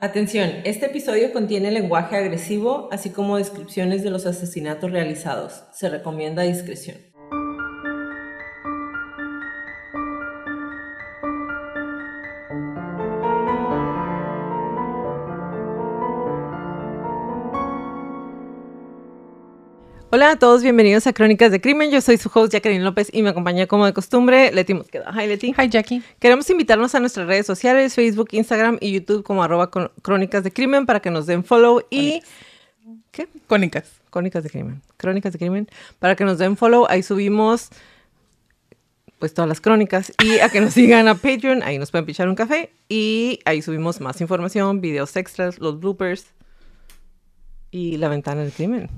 Atención, este episodio contiene lenguaje agresivo, así como descripciones de los asesinatos realizados. Se recomienda discreción. Hola a todos, bienvenidos a Crónicas de Crimen. Yo soy su host Jacqueline López y me acompaña como de costumbre Leti Mosqueda. Hi Leti. Hi Jackie. Queremos invitarnos a nuestras redes sociales, Facebook, Instagram y YouTube como arroba Crónicas de Crimen para que nos den follow y... ¿Qué? Crónicas. Crónicas de Crimen. Crónicas de Crimen. Para que nos den follow, ahí subimos pues todas las crónicas y a que nos sigan a Patreon, ahí nos pueden pichar un café y ahí subimos más información, videos extras, los bloopers y la ventana del crimen.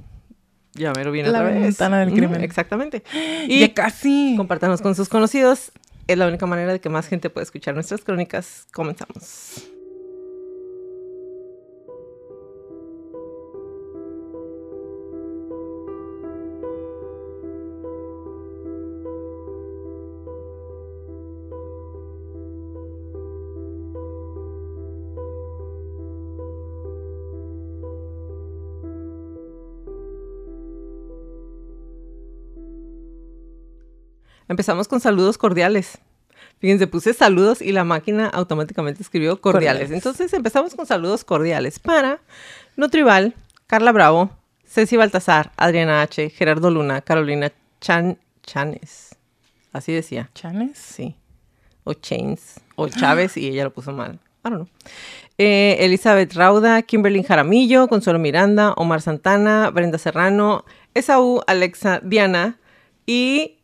Ya mero viene la otra vez. ventana del crimen. exactamente. Y ya casi. Compártanos con sus conocidos. Es la única manera de que más gente pueda escuchar nuestras crónicas. Comenzamos. Empezamos con saludos cordiales. Fíjense, puse saludos y la máquina automáticamente escribió cordiales. Entonces empezamos con saludos cordiales para Nutrival, Carla Bravo, Ceci Baltasar, Adriana H., Gerardo Luna, Carolina Chan Chanes. Así decía. ¿Chanes? Sí. O Chains. O Chávez y ella lo puso mal. I don't know. Eh, Elizabeth Rauda, Kimberly Jaramillo, Consuelo Miranda, Omar Santana, Brenda Serrano, Esaú, Alexa, Diana y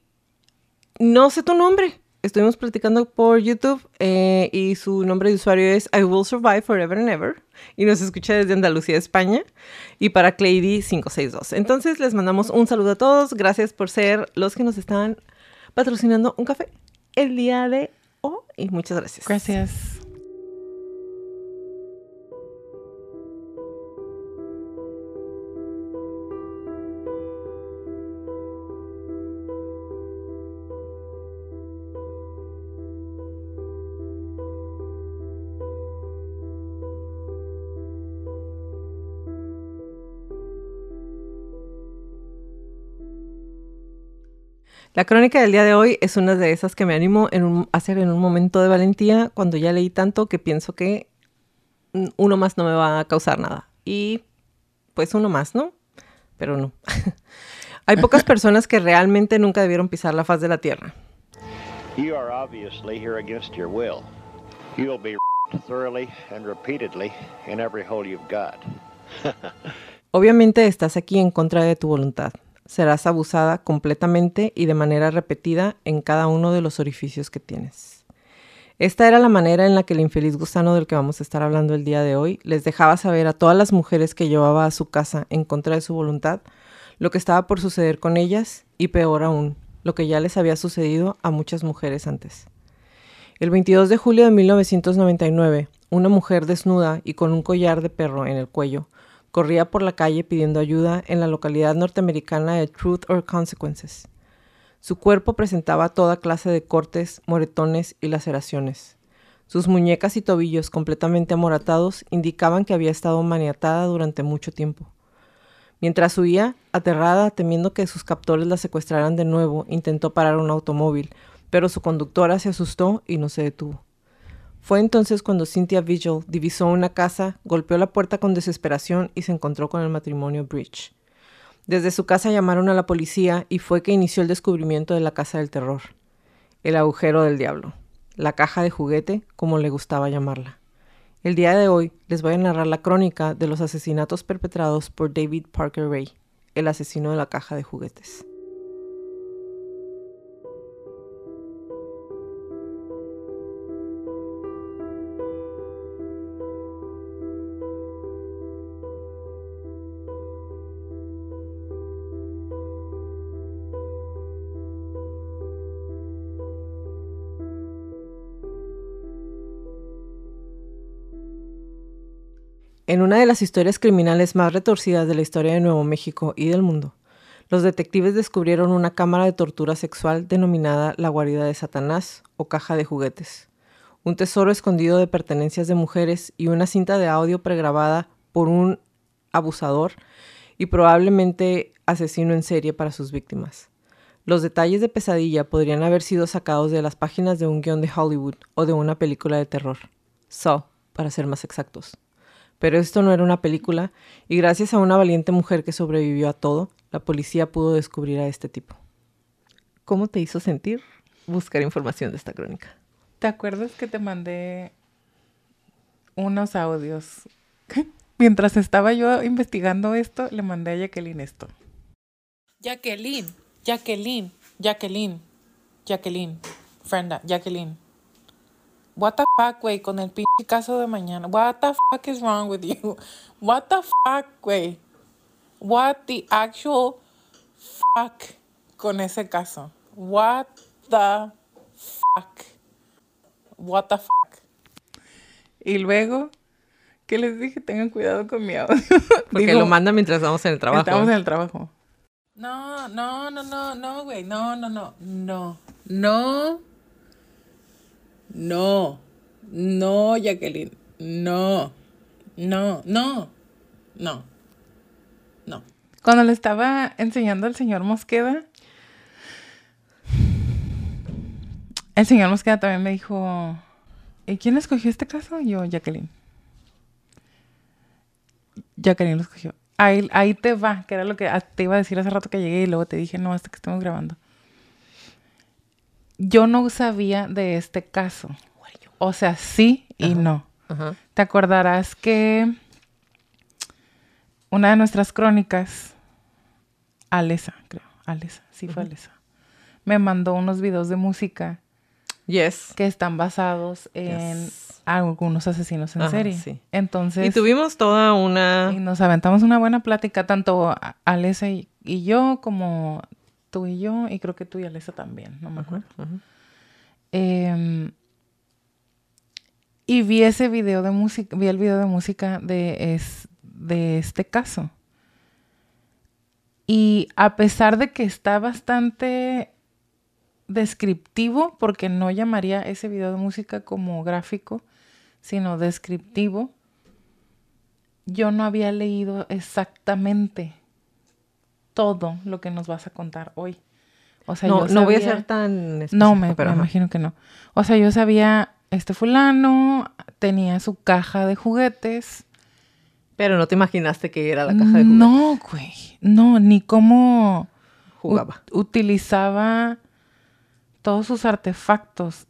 no sé tu nombre. Estuvimos platicando por YouTube eh, y su nombre de usuario es I Will Survive Forever and Ever y nos escucha desde Andalucía, España y para Clady562. Entonces les mandamos un saludo a todos. Gracias por ser los que nos están patrocinando un café el día de hoy y muchas gracias. Gracias. La crónica del día de hoy es una de esas que me animo a hacer en un momento de valentía cuando ya leí tanto que pienso que uno más no me va a causar nada. Y pues uno más, ¿no? Pero no. Hay pocas personas que realmente nunca debieron pisar la faz de la tierra. You are obviously here against your will. You will be thoroughly and repeatedly in every hole you've got. Obviamente estás aquí en contra de tu voluntad serás abusada completamente y de manera repetida en cada uno de los orificios que tienes. Esta era la manera en la que el infeliz gusano del que vamos a estar hablando el día de hoy les dejaba saber a todas las mujeres que llevaba a su casa en contra de su voluntad lo que estaba por suceder con ellas y peor aún, lo que ya les había sucedido a muchas mujeres antes. El 22 de julio de 1999, una mujer desnuda y con un collar de perro en el cuello corría por la calle pidiendo ayuda en la localidad norteamericana de Truth or Consequences. Su cuerpo presentaba toda clase de cortes, moretones y laceraciones. Sus muñecas y tobillos completamente amoratados indicaban que había estado maniatada durante mucho tiempo. Mientras huía, aterrada, temiendo que sus captores la secuestraran de nuevo, intentó parar un automóvil, pero su conductora se asustó y no se detuvo. Fue entonces cuando Cynthia Vigil divisó una casa, golpeó la puerta con desesperación y se encontró con el matrimonio Bridge. Desde su casa llamaron a la policía y fue que inició el descubrimiento de la casa del terror, el agujero del diablo, la caja de juguete, como le gustaba llamarla. El día de hoy les voy a narrar la crónica de los asesinatos perpetrados por David Parker Ray, el asesino de la caja de juguetes. En una de las historias criminales más retorcidas de la historia de Nuevo México y del mundo, los detectives descubrieron una cámara de tortura sexual denominada la guarida de Satanás o caja de juguetes, un tesoro escondido de pertenencias de mujeres y una cinta de audio pregrabada por un abusador y probablemente asesino en serie para sus víctimas. Los detalles de pesadilla podrían haber sido sacados de las páginas de un guion de Hollywood o de una película de terror. Saw, para ser más exactos. Pero esto no era una película, y gracias a una valiente mujer que sobrevivió a todo, la policía pudo descubrir a este tipo. ¿Cómo te hizo sentir buscar información de esta crónica? ¿Te acuerdas que te mandé unos audios? Mientras estaba yo investigando esto, le mandé a Jacqueline esto. Jacqueline, Jacqueline, Jacqueline, Jacqueline, Frenda, Jacqueline. What the fuck, güey, con el pinche caso de mañana. What the fuck is wrong with you? What the fuck, güey? What the actual fuck con ese caso? What the fuck? What the fuck? Y luego, ¿qué les dije? Tengan cuidado con mi audio. Porque lo manda mientras estamos en el trabajo. Estamos en el trabajo. No, no, no, no, no, güey. No, no, no. No. No. No. No, Jacqueline. No. No, no. No. No. Cuando le estaba enseñando al señor Mosqueda, el señor Mosqueda también me dijo, ¿y quién escogió este caso? Yo, Jacqueline. Jacqueline lo escogió. Ahí, ahí te va, que era lo que te iba a decir hace rato que llegué y luego te dije, no, hasta que estemos grabando. Yo no sabía de este caso. O sea, sí y no. Te acordarás que una de nuestras crónicas, Alesa, creo, Alesa, sí fue Alesa, me mandó unos videos de música. Yes. Que están basados en algunos asesinos en serie. Sí. Entonces. Y tuvimos toda una. Y nos aventamos una buena plática, tanto Alesa y, yo, como tú y yo, y creo que tú y Alesa también, no me acuerdo. Em, y vi ese video de música, vi el video de música de, es, de este caso. Y a pesar de que está bastante descriptivo, porque no llamaría ese video de música como gráfico, sino descriptivo, yo no había leído exactamente todo lo que nos vas a contar hoy. O sea, no, no voy a ser tan No, me, me imagino que no. O sea, yo sabía este fulano tenía su caja de juguetes. Pero no te imaginaste que era la caja de juguetes. No, güey. No, ni cómo jugaba. utilizaba todos sus artefactos.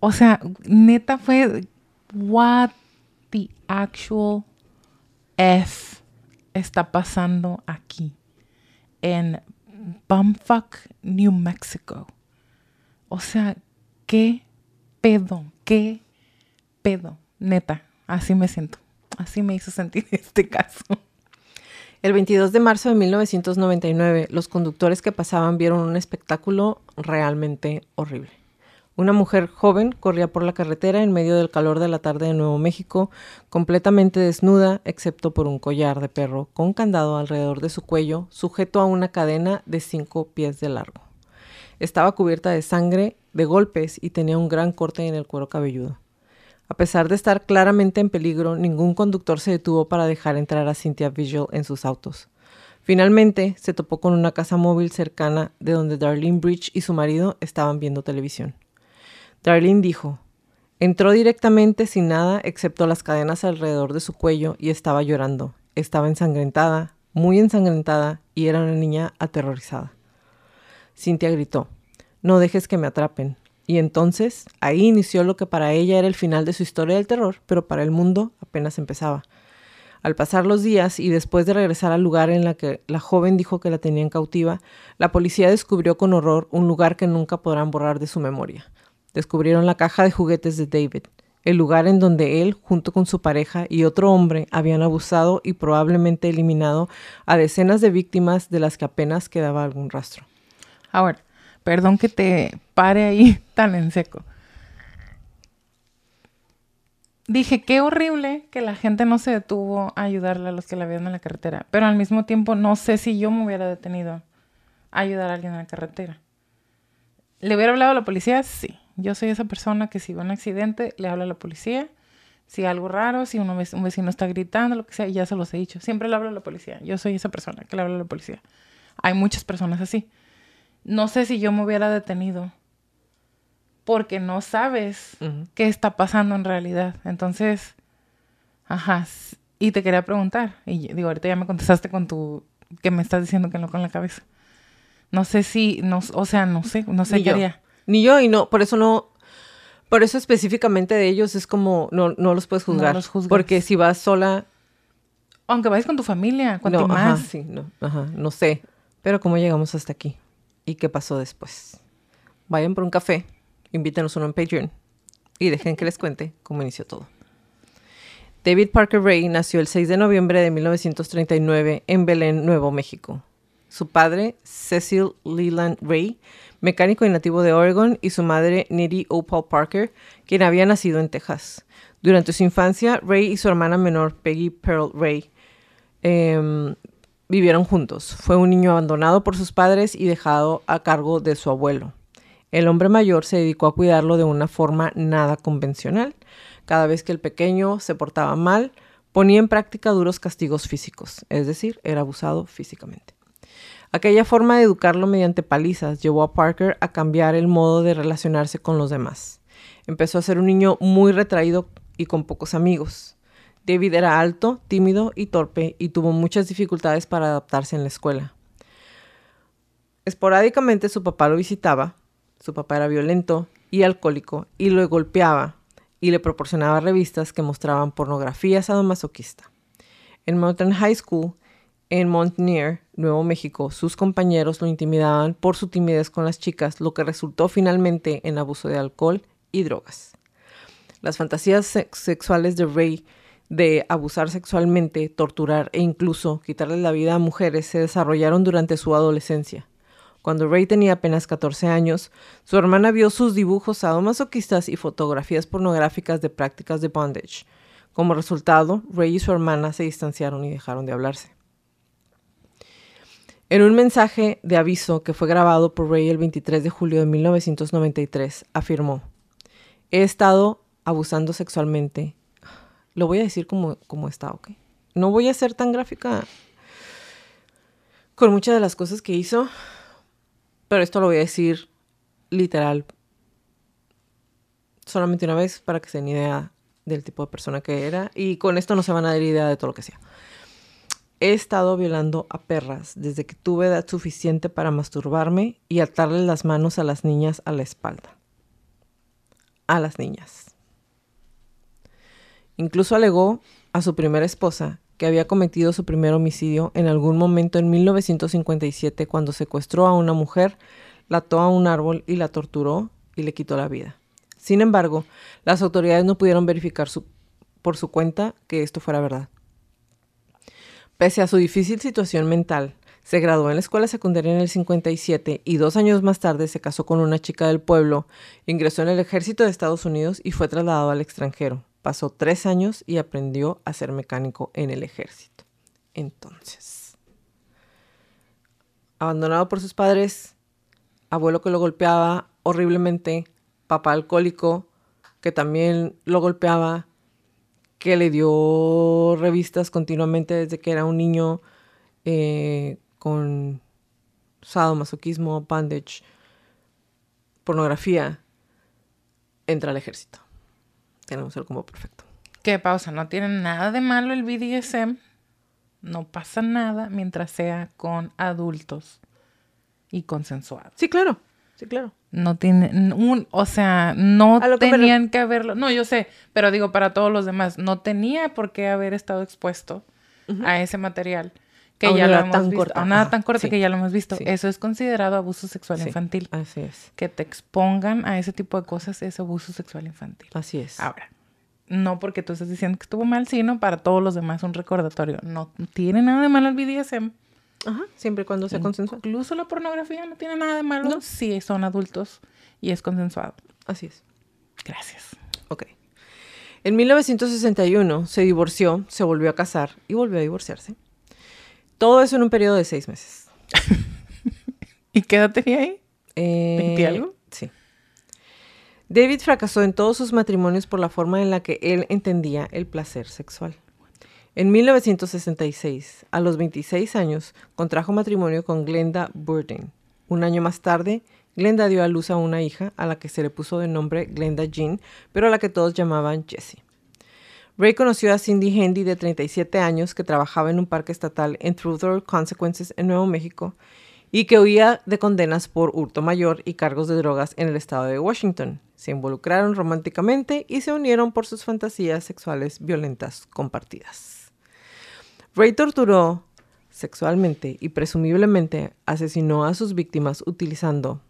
O sea, neta fue what the actual F está pasando aquí en Bumfuck, New Mexico. O sea, qué pedo, qué pedo, neta, así me siento, así me hizo sentir este caso. El 22 de marzo de 1999, los conductores que pasaban vieron un espectáculo realmente horrible. Una mujer joven corría por la carretera en medio del calor de la tarde de Nuevo México, completamente desnuda, excepto por un collar de perro con candado alrededor de su cuello, sujeto a una cadena de cinco pies de largo. Estaba cubierta de sangre de golpes y tenía un gran corte en el cuero cabelludo. A pesar de estar claramente en peligro, ningún conductor se detuvo para dejar entrar a Cynthia Vigil en sus autos. Finalmente, se topó con una casa móvil cercana de donde Darlene Bridge y su marido estaban viendo televisión. Darlene dijo, entró directamente sin nada excepto las cadenas alrededor de su cuello y estaba llorando. Estaba ensangrentada, muy ensangrentada, y era una niña aterrorizada. Cynthia gritó, no dejes que me atrapen. Y entonces ahí inició lo que para ella era el final de su historia del terror, pero para el mundo apenas empezaba. Al pasar los días y después de regresar al lugar en el que la joven dijo que la tenían cautiva, la policía descubrió con horror un lugar que nunca podrán borrar de su memoria. Descubrieron la caja de juguetes de David, el lugar en donde él, junto con su pareja y otro hombre, habían abusado y probablemente eliminado a decenas de víctimas de las que apenas quedaba algún rastro. Ahora, Perdón que te pare ahí tan en seco. Dije, qué horrible que la gente no se detuvo a ayudarle a los que la vieron en la carretera. Pero al mismo tiempo, no sé si yo me hubiera detenido a ayudar a alguien en la carretera. ¿Le hubiera hablado a la policía? Sí. Yo soy esa persona que si ve un accidente, le habla a la policía. Si algo raro, si uno, un vecino está gritando, lo que sea, ya se los he dicho. Siempre le hablo a la policía. Yo soy esa persona que le habla a la policía. Hay muchas personas así. No sé si yo me hubiera detenido porque no sabes qué está pasando en realidad. Entonces, ajá. Y te quería preguntar, y digo, ahorita ya me contestaste con tu, que me estás diciendo que no con la cabeza. No sé si, no, o sea, no sé, no sé qué haría. Ni yo, y no, por eso no, por eso específicamente de ellos es como, no, no los puedes juzgar. No los porque si vas sola... Aunque vayas con tu familia, cuanto no, más. sí, no, ajá, no sé. Pero cómo llegamos hasta aquí y qué pasó después. Vayan por un café, invítenos uno en Patreon y dejen que les cuente cómo inició todo. David Parker Ray nació el 6 de noviembre de 1939 en Belén, Nuevo México. Su padre, Cecil Leland Ray, mecánico y nativo de Oregon, y su madre, Nettie Opal Parker, quien había nacido en Texas. Durante su infancia, Ray y su hermana menor, Peggy Pearl Ray, em, vivieron juntos. Fue un niño abandonado por sus padres y dejado a cargo de su abuelo. El hombre mayor se dedicó a cuidarlo de una forma nada convencional. Cada vez que el pequeño se portaba mal, ponía en práctica duros castigos físicos, es decir, era abusado físicamente. Aquella forma de educarlo mediante palizas llevó a Parker a cambiar el modo de relacionarse con los demás. Empezó a ser un niño muy retraído y con pocos amigos. David era alto, tímido y torpe y tuvo muchas dificultades para adaptarse en la escuela. Esporádicamente su papá lo visitaba, su papá era violento y alcohólico y lo golpeaba y le proporcionaba revistas que mostraban pornografía sadomasoquista. En Mountain High School, en Montnier, Nuevo México, sus compañeros lo intimidaban por su timidez con las chicas, lo que resultó finalmente en abuso de alcohol y drogas. Las fantasías sexuales de Ray de abusar sexualmente, torturar e incluso quitarle la vida a mujeres se desarrollaron durante su adolescencia. Cuando Ray tenía apenas 14 años, su hermana vio sus dibujos sadomasoquistas y fotografías pornográficas de prácticas de bondage. Como resultado, Ray y su hermana se distanciaron y dejaron de hablarse. En un mensaje de aviso que fue grabado por Ray el 23 de julio de 1993, afirmó, he estado abusando sexualmente. Lo voy a decir como, como está, ¿ok? No voy a ser tan gráfica con muchas de las cosas que hizo, pero esto lo voy a decir literal solamente una vez para que se den idea del tipo de persona que era. Y con esto no se van a dar idea de todo lo que sea. He estado violando a perras desde que tuve edad suficiente para masturbarme y atarle las manos a las niñas a la espalda. A las niñas. Incluso alegó a su primera esposa que había cometido su primer homicidio en algún momento en 1957 cuando secuestró a una mujer, la ató a un árbol y la torturó y le quitó la vida. Sin embargo, las autoridades no pudieron verificar por su cuenta que esto fuera verdad. Pese a su difícil situación mental, se graduó en la escuela secundaria en el 57 y dos años más tarde se casó con una chica del pueblo, ingresó en el ejército de Estados Unidos y fue trasladado al extranjero. Pasó tres años y aprendió a ser mecánico en el ejército. Entonces, abandonado por sus padres, abuelo que lo golpeaba horriblemente, papá alcohólico que también lo golpeaba, que le dio revistas continuamente desde que era un niño eh, con sadomasoquismo, bandage, pornografía, entra al ejército. Tenemos el combo perfecto. ¿Qué pausa? No tiene nada de malo el BDSM. No pasa nada mientras sea con adultos y consensuado. Sí, claro. Sí, claro. No tiene un, o sea, no tenían que haberlo. No, yo sé, pero digo para todos los demás, no tenía por qué haber estado expuesto a ese material que ya lo hemos visto. A nada tan corto que ya lo hemos visto. Eso es considerado abuso sexual infantil. Así es. Que te expongan a ese tipo de cosas es abuso sexual infantil. Así es. Ahora, no porque tú estés diciendo que estuvo mal, sino para todos los demás un recordatorio. No tiene nada de malo el BDSM. Ajá, siempre y cuando sea consensuado. Incluso la pornografía no tiene nada de malo si son adultos y es consensuado. Así es. Gracias. Ok. En 1961 se divorció, se volvió a casar y volvió a divorciarse. Todo eso en un periodo de seis meses. ¿Y qué edad tenía ahí? Eh, algo? Sí. David fracasó en todos sus matrimonios por la forma en la que él entendía el placer sexual. En 1966, a los 26 años, contrajo matrimonio con Glenda Burden. Un año más tarde, Glenda dio a luz a una hija a la que se le puso de nombre Glenda Jean, pero a la que todos llamaban Jessie. Ray conoció a Cindy Handy de 37 años que trabajaba en un parque estatal en Truth Consequences en Nuevo México y que huía de condenas por hurto mayor y cargos de drogas en el estado de Washington. Se involucraron románticamente y se unieron por sus fantasías sexuales violentas compartidas. Ray torturó sexualmente y presumiblemente asesinó a sus víctimas utilizando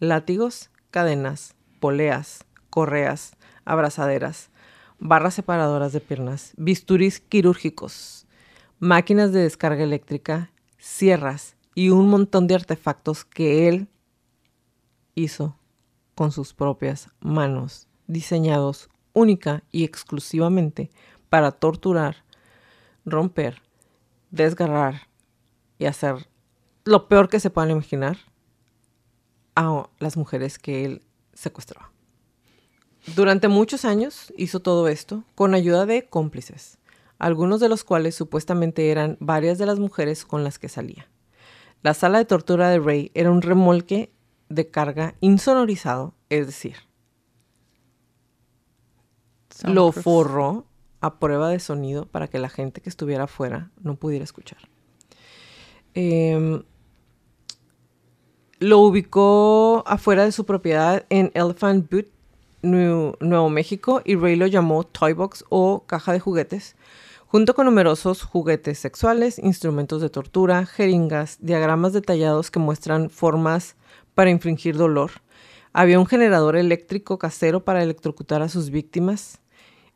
látigos, cadenas, poleas, correas, abrazaderas, barras separadoras de piernas, bisturís quirúrgicos, máquinas de descarga eléctrica, sierras y un montón de artefactos que él hizo con sus propias manos, diseñados única y exclusivamente para torturar, romper, desgarrar y hacer lo peor que se puedan imaginar a las mujeres que él secuestraba. Durante muchos años hizo todo esto con ayuda de cómplices, algunos de los cuales supuestamente eran varias de las mujeres con las que salía. La sala de tortura de Ray era un remolque de carga insonorizado, es decir, lo forró a prueba de sonido para que la gente que estuviera afuera no pudiera escuchar. Em, lo ubicó afuera de su propiedad en Elephant Butte Nuevo México y Ray lo llamó Toy Box o caja de juguetes, junto con numerosos juguetes sexuales, instrumentos de tortura, jeringas, diagramas detallados que muestran formas para infringir dolor. Había un generador eléctrico casero para electrocutar a sus víctimas.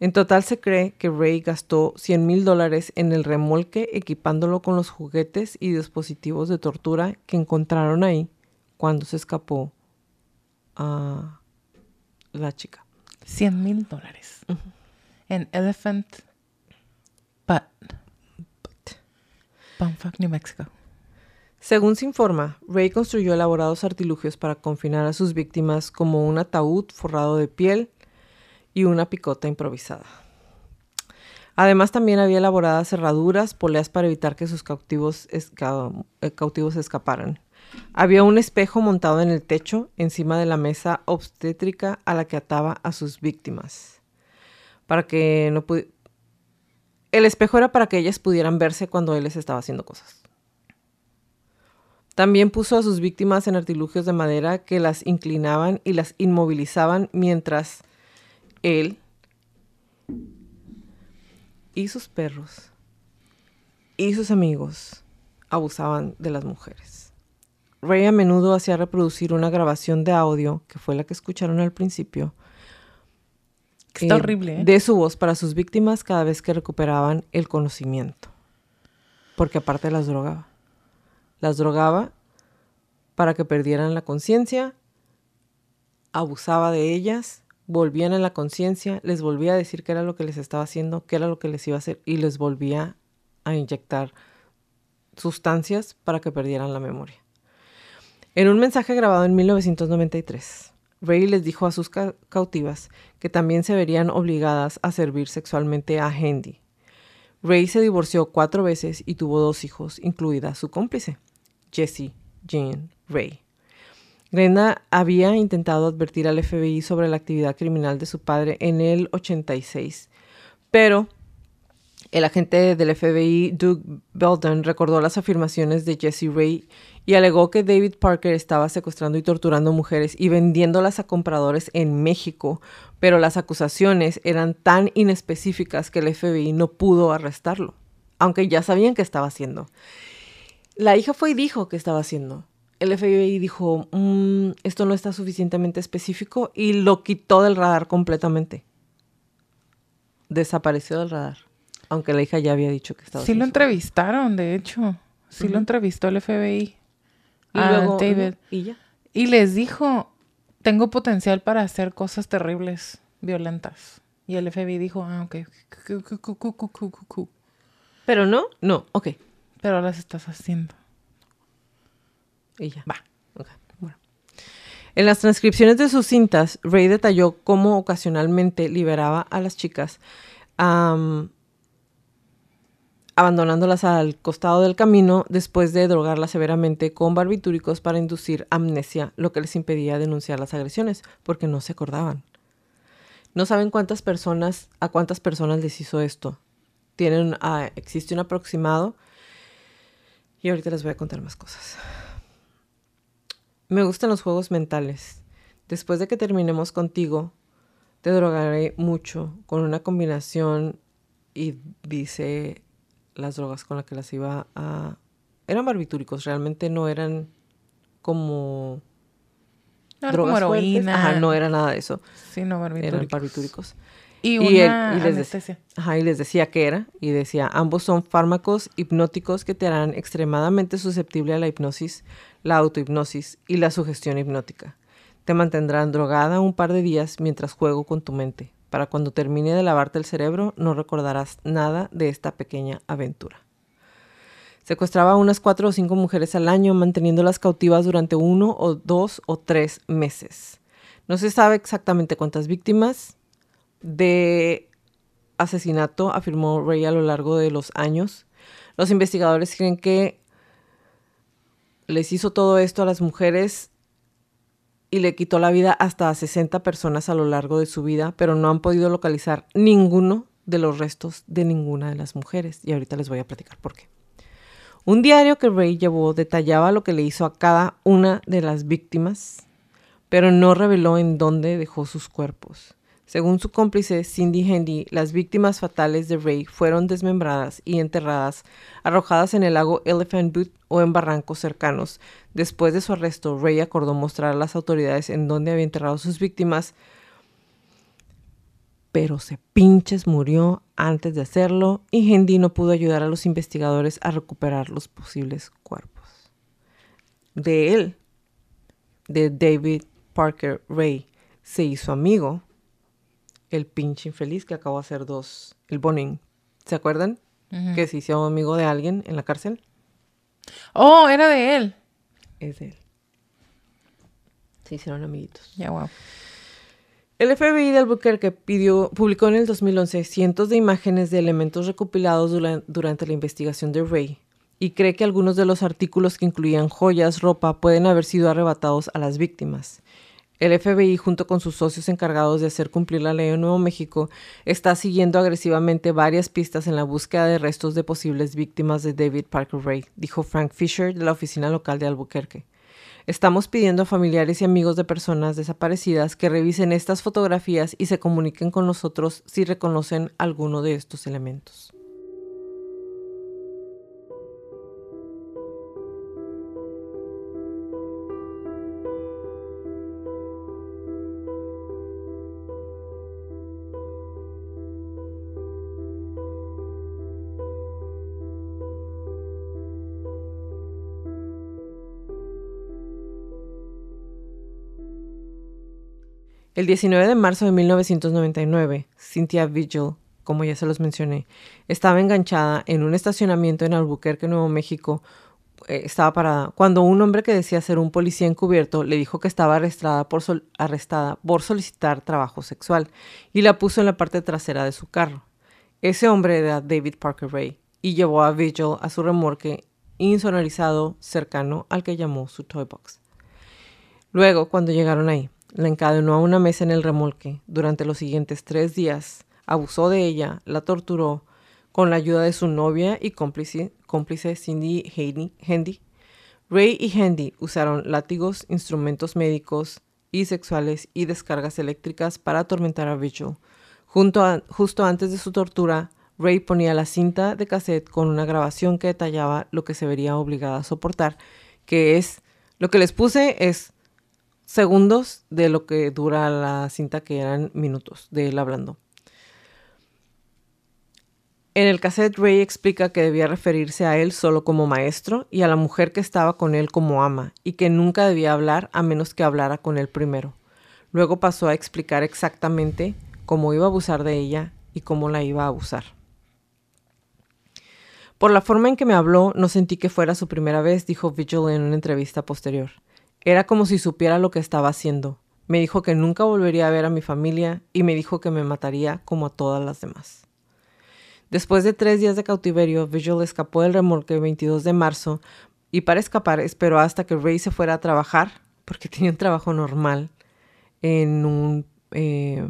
En total se cree que Ray gastó 100 mil dólares en el remolque equipándolo con los juguetes y dispositivos de tortura que encontraron ahí cuando se escapó a la chica. 100 mil dólares. En Elephant Butt. Bumfuck, New Mexico. Según se informa, Ray construyó elaborados artilugios para confinar a sus víctimas como un ataúd forrado de piel y una picota improvisada. Además también había elaboradas cerraduras, poleas para evitar que sus cautivos, eh, cautivos escaparan. Había un espejo montado en el techo, encima de la mesa obstétrica a la que ataba a sus víctimas. Para que no El espejo era para que ellas pudieran verse cuando él les estaba haciendo cosas. También puso a sus víctimas en artilugios de madera que las inclinaban y las inmovilizaban mientras él y sus perros y sus amigos abusaban de las mujeres. Ray a menudo hacía reproducir una grabación de audio, que fue la que escucharon al principio. Está eh, horrible. ¿eh? De su voz para sus víctimas cada vez que recuperaban el conocimiento. Porque aparte las drogaba. Las drogaba para que perdieran la conciencia, abusaba de ellas, volvían a la conciencia, les volvía a decir qué era lo que les estaba haciendo, qué era lo que les iba a hacer y les volvía a inyectar sustancias para que perdieran la memoria. En un mensaje grabado en 1993, Ray les dijo a sus cautivas que también se verían obligadas a servir sexualmente a Handy. Ray se divorció cuatro veces y tuvo dos hijos, incluida su cómplice, Jessie Jean Ray. Glenda había intentado advertir al FBI sobre la actividad criminal de su padre en el 86, pero el agente del FBI, Doug Belden, recordó las afirmaciones de Jesse Ray y alegó que David Parker estaba secuestrando y torturando mujeres y vendiéndolas a compradores en México, pero las acusaciones eran tan inespecíficas que el FBI no pudo arrestarlo, aunque ya sabían qué estaba haciendo. La hija fue y dijo que estaba haciendo. El FBI dijo, mm, esto no está suficientemente específico y lo quitó del radar completamente. Desapareció del radar. Aunque la hija ya había dicho que estaba. Sí lo entrevistaron, de hecho. Sí lo entrevistó el FBI. Y luego, David. Y ya. Y les dijo, tengo potencial para hacer cosas terribles, violentas. Y el FBI dijo, ah, ok. Pero no, no, ok. Pero las estás haciendo. Y ya. Va. En las transcripciones de sus cintas, Ray detalló cómo ocasionalmente liberaba a las chicas, abandonándolas al costado del camino después de drogarlas severamente con barbitúricos para inducir amnesia, lo que les impedía denunciar las agresiones, porque no se acordaban. No saben cuántas personas, a cuántas personas les hizo esto. Tienen, ah, existe un aproximado. Y ahorita les voy a contar más cosas. Me gustan los juegos mentales. Después de que terminemos contigo, te drogaré mucho con una combinación y dice las drogas con las que las iba a... Eran barbitúricos, realmente no eran como... No drogas como heroína. Ajá, no era nada de eso. Sí, no barbitúricos. Eran barbitúricos. Y, una y, les ajá, y les decía que era, y decía, ambos son fármacos hipnóticos que te harán extremadamente susceptible a la hipnosis, la autohipnosis y la sugestión hipnótica. Te mantendrán drogada un par de días mientras juego con tu mente. Para cuando termine de lavarte el cerebro, no recordarás nada de esta pequeña aventura. Secuestraba a unas cuatro o cinco mujeres al año, manteniéndolas cautivas durante uno o dos o tres meses. No se sabe exactamente cuántas víctimas, de asesinato, afirmó Ray a lo largo de los años. Los investigadores creen que les hizo todo esto a las mujeres y le quitó la vida hasta a 60 personas a lo largo de su vida, pero no han podido localizar ninguno de los restos de ninguna de las mujeres. Y ahorita les voy a platicar por qué. Un diario que Ray llevó detallaba lo que le hizo a cada una de las víctimas, pero no reveló en dónde dejó sus cuerpos. Según su cómplice Cindy Hendy, las víctimas fatales de Ray fueron desmembradas y enterradas, arrojadas en el lago Elephant Butte o en barrancos cercanos. Después de su arresto, Ray acordó mostrar a las autoridades en dónde había enterrado sus víctimas, pero se pinches murió antes de hacerlo y Hendy no pudo ayudar a los investigadores a recuperar los posibles cuerpos. De él, de David Parker Ray, se hizo amigo el pinche infeliz que acabó de hacer dos, el Boning. ¿Se acuerdan? Que se hizo amigo de alguien en la cárcel. Oh, era de él. Es de él. Se hicieron amiguitos. Ya, wow. El FBI de Albuquerque pidió, publicó en el 2011 cientos de imágenes de elementos recopilados durante la investigación de Ray y cree que algunos de los artículos que incluían joyas, ropa, pueden haber sido arrebatados a las víctimas. El FBI, junto con sus socios encargados de hacer cumplir la ley en Nuevo México, está siguiendo agresivamente varias pistas en la búsqueda de restos de posibles víctimas de David Parker Ray, dijo Frank Fisher de la oficina local de Albuquerque. Estamos pidiendo a familiares y amigos de personas desaparecidas que revisen estas fotografías y se comuniquen con nosotros si reconocen alguno de estos elementos. El 19 de marzo de 1999, Cynthia Vigil, como ya se los mencioné, estaba enganchada en un estacionamiento en Albuquerque, Nuevo México. Eh, estaba parada cuando un hombre que decía ser un policía encubierto le dijo que estaba arrestada por, solicitar trabajo sexual y la puso en la parte trasera de su carro. Ese hombre era David Parker Ray y llevó a Vigil a su remorque insonorizado cercano al que llamó su toy box. Luego, cuando llegaron ahí, la encadenó a una mesa en el remolque. Durante los siguientes tres días abusó de ella, la torturó con la ayuda de su novia y cómplice, Cindy Handy. Ray y Handy usaron látigos, instrumentos médicos y sexuales y descargas eléctricas para atormentar a Vigil. justo antes de su tortura, Ray ponía la cinta de cassette con una grabación que detallaba lo que se vería obligada a soportar, que es, lo que les puse es segundos de lo que dura la cinta, que eran minutos de él hablando. En el cassette, Ray explica que debía referirse a él solo como maestro y a la mujer que estaba con él como ama, y que nunca debía hablar a menos que hablara con él primero. Luego pasó a explicar exactamente cómo iba a abusar de ella y cómo la iba a abusar. Por la forma en que me habló, no sentí que fuera su primera vez, dijo Vigil en una entrevista posterior. Era como si supiera lo que estaba haciendo. Me dijo que nunca volvería a ver a mi familia y me dijo que me mataría como a todas las demás. Después de tres días de cautiverio, Vigil escapó del remolque el 22 de marzo y para escapar esperó hasta que Ray se fuera a trabajar, porque tenía un trabajo normal en un... Eh,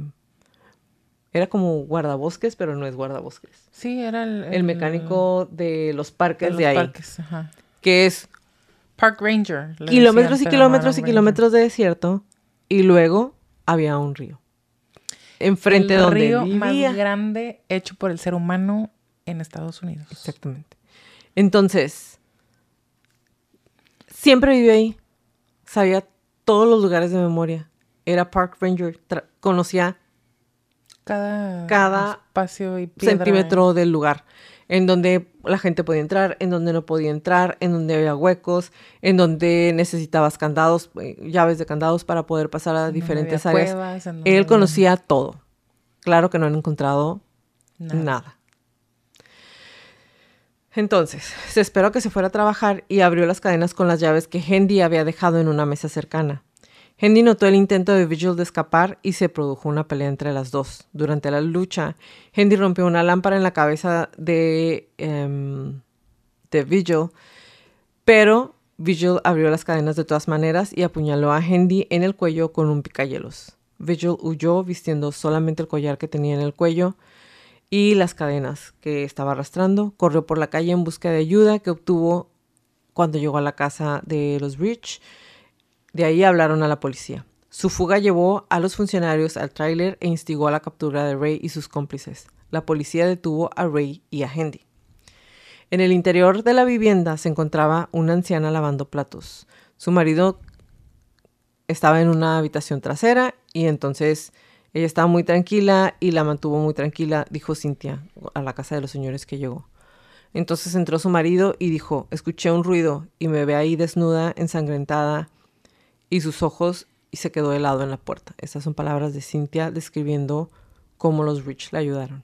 era como guardabosques, pero no es guardabosques. Sí, era el... El, mecánico de los parques de, ahí. Que es... Park Ranger. Kilómetros y kilómetros y kilómetros de desierto. Y luego había un río. Enfrente de donde río más grande hecho por el ser humano en Estados Unidos. Exactamente. Entonces, siempre vivió ahí. Sabía todos los lugares de memoria. Era Park Ranger. Conocía cada, cada espacio y centímetro del lugar. En donde la gente podía entrar, en donde no podía entrar, en donde había huecos, en donde necesitabas candados, eh, llaves de candados para poder pasar a diferentes áreas. Él conocía todo. Claro que no han encontrado nada. Entonces, se esperó que se fuera a trabajar y abrió las cadenas con las llaves que Hendy había dejado en una mesa cercana. Hendy notó el intento de Vigil de escapar y se produjo una pelea entre las dos. Durante la lucha, Hendy rompió una lámpara en la cabeza de, em, de Vigil, pero Vigil abrió las cadenas de todas maneras y apuñaló a Hendy en el cuello con un picayelos. Vigil huyó vistiendo solamente el collar que tenía en el cuello y las cadenas que estaba arrastrando. Corrió por la calle en busca de ayuda que obtuvo cuando llegó a la casa de los Rich. De ahí hablaron a la policía. Su fuga llevó a los funcionarios al tráiler e instigó a la captura de Ray y sus cómplices. La policía detuvo a Ray y a Hendy. En el interior de la vivienda se encontraba una anciana lavando platos. Su marido estaba en una habitación trasera y entonces ella estaba muy tranquila y la mantuvo muy tranquila, dijo Cintia, a la casa de los señores que llegó. Entonces entró su marido y dijo, escuché un ruido y me ve ahí desnuda, ensangrentada, y sus ojos, y se quedó helado en la puerta. Estas son palabras de Cintia describiendo cómo los Rich le ayudaron.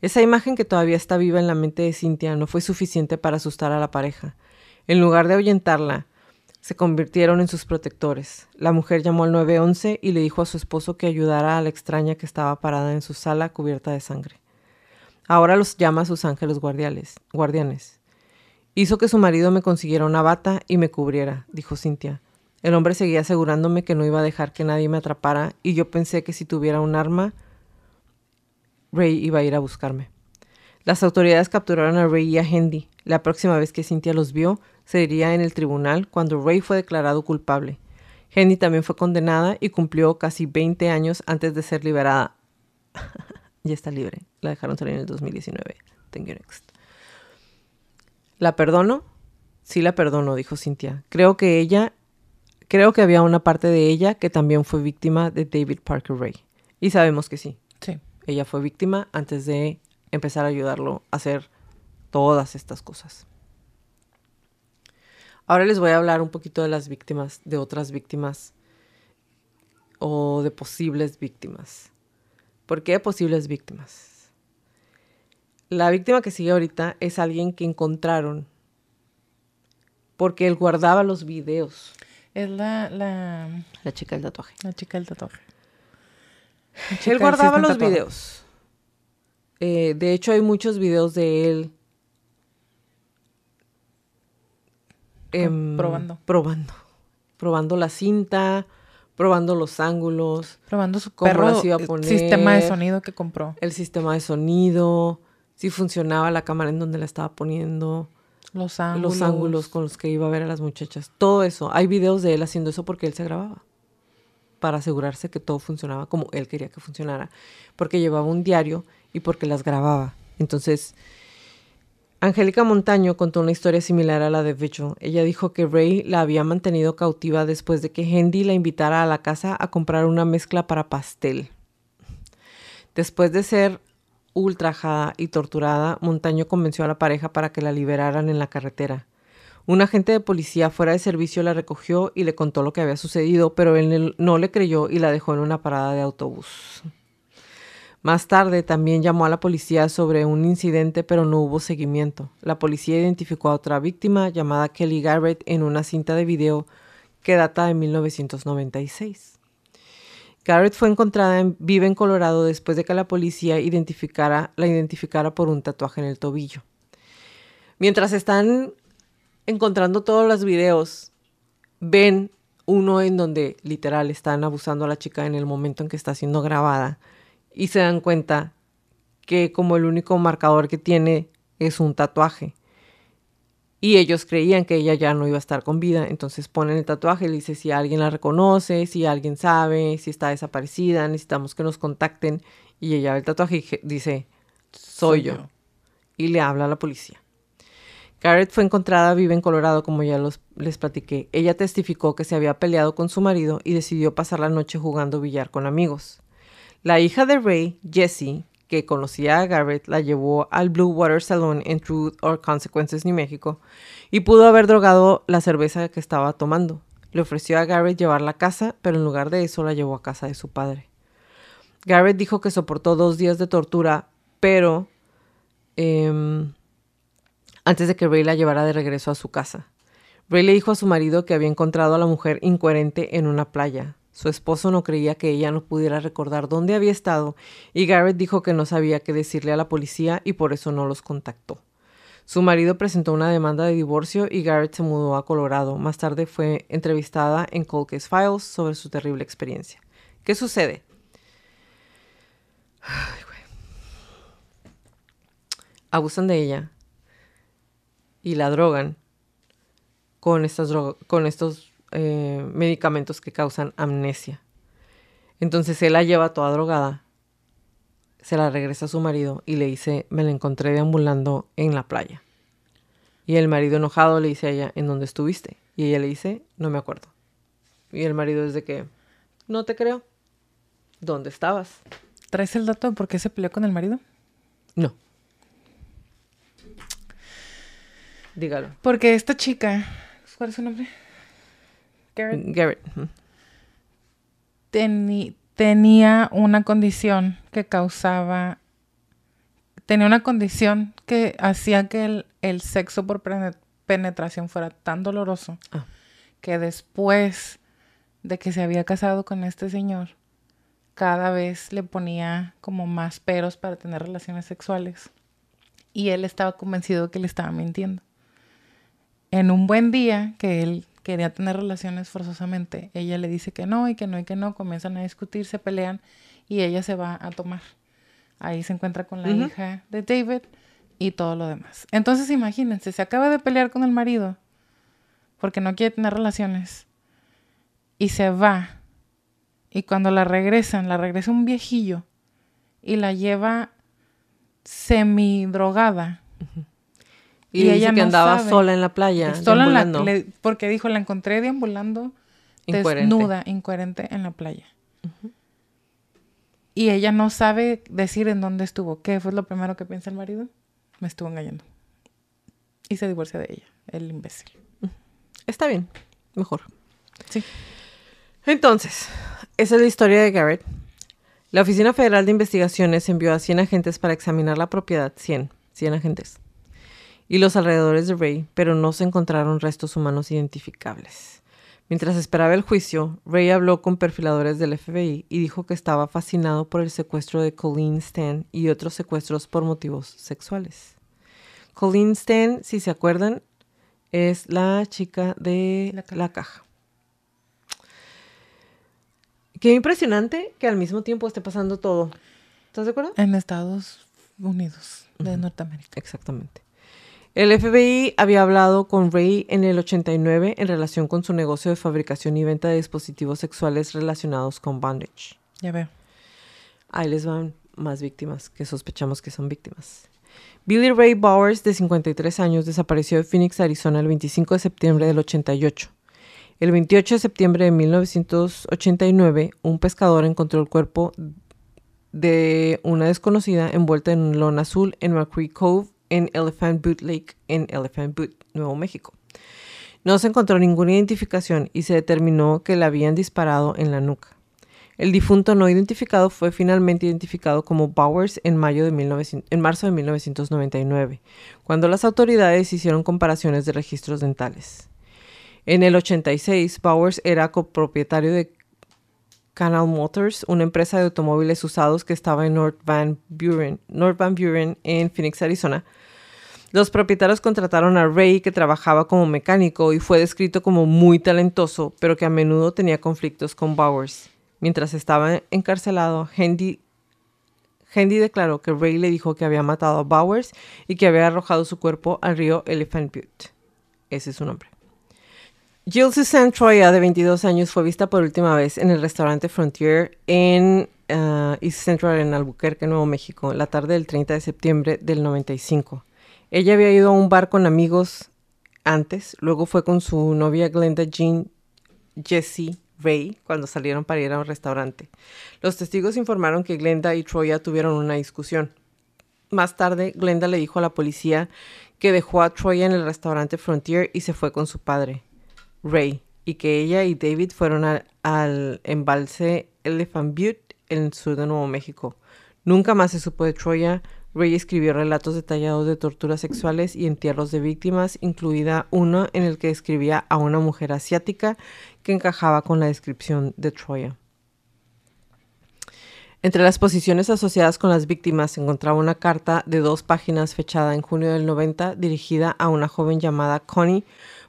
Esa imagen que todavía está viva en la mente de Cintia no fue suficiente para asustar a la pareja. En lugar de ahuyentarla, se convirtieron en sus protectores. La mujer llamó al 911 y le dijo a su esposo que ayudara a la extraña que estaba parada en su sala cubierta de sangre. Ahora los llama sus ángeles guardiales, guardianes. Hizo que su marido me consiguiera una bata y me cubriera, dijo Cintia. El hombre seguía asegurándome que no iba a dejar que nadie me atrapara y yo pensé que si tuviera un arma, Ray iba a ir a buscarme. Las autoridades capturaron a Ray y a Hendy. La próxima vez que Cynthia los vio, sería en el tribunal cuando Ray fue declarado culpable. Hendy también fue condenada y cumplió casi 20 años antes de ser liberada. ya está libre. La dejaron salir en el 2019. Thank you. ¿La perdono? Sí la perdono, dijo Cynthia. Creo que ella, creo que había una parte de ella que también fue víctima de David Parker Ray. Y sabemos que sí. Sí. Ella fue víctima antes de empezar a ayudarlo a hacer todas estas cosas. Ahora les voy a hablar un poquito de las víctimas, de otras víctimas o de posibles víctimas. ¿Por qué posibles víctimas? La víctima que sigue ahorita es alguien que encontraron porque él guardaba los videos. Es la, la... La chica del tatuaje. La chica del tatuaje. él guardaba los videos. Eh, de hecho, hay muchos videos de él Em, probando. Probando. Probando la cinta, probando los ángulos. Probando su perro, sistema de sonido que compró. El sistema de sonido, si funcionaba la cámara en donde la estaba poniendo. Los ángulos. Los ángulos con los que iba a ver a las muchachas. Todo eso. Hay videos de él haciendo eso porque él se grababa. Para asegurarse que todo funcionaba como él quería que funcionara. Porque llevaba un diario y porque las grababa. Entonces, Angélica Montaño contó una historia similar a la de Vigil. Ella dijo que Ray la había mantenido cautiva después de que Hendy la invitara a la casa a comprar una mezcla para pastel. Después de ser ultrajada y torturada, Montaño convenció a la pareja para que la liberaran en la carretera. Un agente de policía fuera de servicio la recogió y le contó lo que había sucedido, pero él no le creyó y la dejó en una parada de autobús. Más tarde también llamó a la policía sobre un incidente, pero no hubo seguimiento. La policía identificó a otra víctima llamada Kelly Garrett en una cinta de video que data de 1996. Garrett fue encontrada en, viva en Colorado después de que la policía la identificara por un tatuaje en el tobillo. Mientras están encontrando todos los videos, ven uno en donde literal están abusando a la chica en el momento en que está siendo grabada y se dan cuenta que como el único marcador que tiene es un tatuaje. Y ellos creían que ella ya no iba a estar con vida, entonces ponen el tatuaje y le dice si alguien la reconoce, si alguien sabe, si está desaparecida, necesitamos que nos contacten. Y ella ve el tatuaje y dice, soy, yo. Y le habla a la policía. Garrett fue encontrada viva en Colorado, como ya los, les platiqué. Ella testificó que se había peleado con su marido y decidió pasar la noche jugando billar con amigos. La hija de Ray, Jessie, que conocía a Garrett, la llevó al Blue Water Salon en Truth or Consequences, New México, y pudo haber drogado la cerveza que estaba tomando. Le ofreció a Garrett llevarla a casa, pero en lugar de eso la llevó a casa de su padre. Garrett dijo que soportó dos días de tortura, pero em, antes de que Ray la llevara de regreso a su casa. Ray le dijo a su marido que había encontrado a la mujer incoherente en una playa. Su esposo no creía que ella no pudiera recordar dónde había estado y Garrett dijo que no sabía qué decirle a la policía y por eso no los contactó. Su marido presentó una demanda de divorcio y Garrett se mudó a Colorado. Más tarde fue entrevistada en Cold Case Files sobre su terrible experiencia. ¿Qué sucede? Abusan de ella, y la drogan con, estas con estos eh, medicamentos que causan amnesia. Entonces él la lleva toda drogada, se la regresa a su marido y le dice, me la encontré deambulando en la playa. Y el marido enojado le dice a ella, ¿en dónde estuviste? Y ella le dice, no me acuerdo. Y el marido es de que, no te creo. ¿Dónde estabas? ¿Traes el dato de por qué se peleó con el marido? No. Dígalo. Porque esta chica, ¿cuál es su nombre? Garrett. Garrett. tenía una condición que causaba, tenía una condición que hacía que el, sexo por penetración fuera tan doloroso ah. que después de que se había casado con este señor, cada vez le ponía como más peros para tener relaciones sexuales. Y él estaba convencido que le estaba mintiendo en un buen día que él quería tener relaciones forzosamente, ella le dice que no y que no y que no, comienzan a discutir, se pelean y ella se va a tomar. Ahí se encuentra con la hija de David y todo lo demás. Entonces imagínense, se acaba de pelear con el marido porque no quiere tener relaciones y se va. Y cuando la regresan, la regresa un viejillo y la lleva semi drogada. Y, ella que andaba sola en la playa. Sola en la, porque dijo, la encontré deambulando desnuda, incoherente en la playa. Y ella no sabe decir en dónde estuvo. ¿Qué fue lo primero que piensa el marido? Me estuvo engañando. Y se divorcia de ella, el imbécil. Está bien, mejor. Sí. Entonces, esa es la historia de Garrett. La Oficina Federal de Investigaciones envió a 100 agentes para examinar la propiedad. 100, 100 agentes y los alrededores de Ray, pero no se encontraron restos humanos identificables. Mientras esperaba el juicio, Ray habló con perfiladores del FBI y dijo que estaba fascinado por el secuestro de Colleen Stan y otros secuestros por motivos sexuales. Colleen Stan, si se acuerdan, es la chica de la caja. Qué impresionante que al mismo tiempo esté pasando todo. ¿Estás de acuerdo? En Estados Unidos de Norteamérica. Exactamente. El FBI había hablado con Ray en el 89 en relación con su negocio de fabricación y venta de dispositivos sexuales relacionados con bondage. Ya veo. Ahí les van más víctimas que sospechamos que son víctimas. Billy Ray Bowers, de 53 años, desapareció de Phoenix, Arizona, el 25 de septiembre del 88. El 28 de septiembre de 1989, un pescador encontró el cuerpo de una desconocida envuelta en un lona azul en McCree Cove, en Elephant Boot Lake, en Elephant Boot, Nuevo México. No se encontró ninguna identificación y se determinó que la habían disparado en la nuca. El difunto no identificado fue finalmente identificado como Bowers en, mayo de en marzo de 1999, cuando las autoridades hicieron comparaciones de registros dentales. En el 86, Bowers era copropietario de Canal Motors, una empresa de automóviles usados que estaba en North Van Buren, North Van Buren en Phoenix, Arizona. Los propietarios contrataron a Ray, que trabajaba como mecánico y fue descrito como muy talentoso, pero que a menudo tenía conflictos con Bowers. Mientras estaba encarcelado, Hendy, declaró que Ray le dijo que había matado a Bowers y que había arrojado su cuerpo al río Elephant Butte. Ese es su nombre. Jill Suzanne Troya, de 22 años, fue vista por última vez en el restaurante Frontier en uh, East Central en Albuquerque, Nuevo México, la tarde del 30 de septiembre del 95. Ella había ido a un bar con amigos antes, luego fue con su novia Glenda Jean Jessie Ray cuando salieron para ir a un restaurante. Los testigos informaron que Glenda y Troya tuvieron una discusión. Más tarde, Glenda le dijo a la policía que dejó a Troya en el restaurante Frontier y se fue con su padre. Ray y que ella y David fueron al embalse Elephant Butte en el sur de Nuevo México. Nunca más se supo de Troya. Ray escribió relatos detallados de torturas sexuales y entierros de víctimas, incluida uno en el que describía a una mujer asiática que encajaba con la descripción de Troya. Entre las posiciones asociadas con las víctimas se encontraba una carta de dos páginas fechada en junio del 90 dirigida a una joven llamada Connie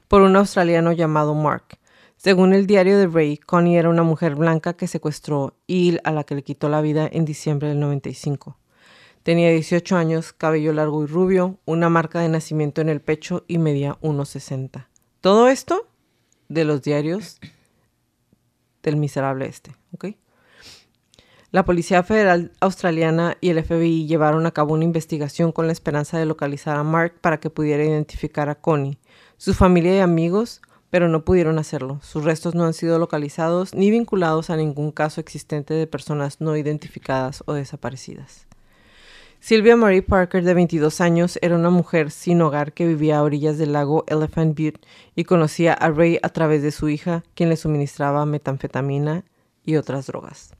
por un australiano llamado Mark. Según el diario de Ray, Connie era una mujer blanca que secuestró y a la que le quitó la vida en diciembre del 95. Tenía 18 años, cabello largo y rubio, una marca de nacimiento en el pecho y medía 1,60. Todo esto de los diarios del miserable este, ¿ok? La Policía Federal Australiana y el FBI llevaron a cabo una investigación con la esperanza de localizar a Mark para que pudiera identificar a Connie, su familia y amigos, pero no pudieron hacerlo. Sus restos no han sido localizados ni vinculados a ningún caso existente de personas no identificadas o desaparecidas. Sylvia Marie Parker, de 22 años, era una mujer sin hogar que vivía a orillas del lago Elephant Butte y conocía a Ray a través de su hija, quien le suministraba metanfetamina y otras drogas.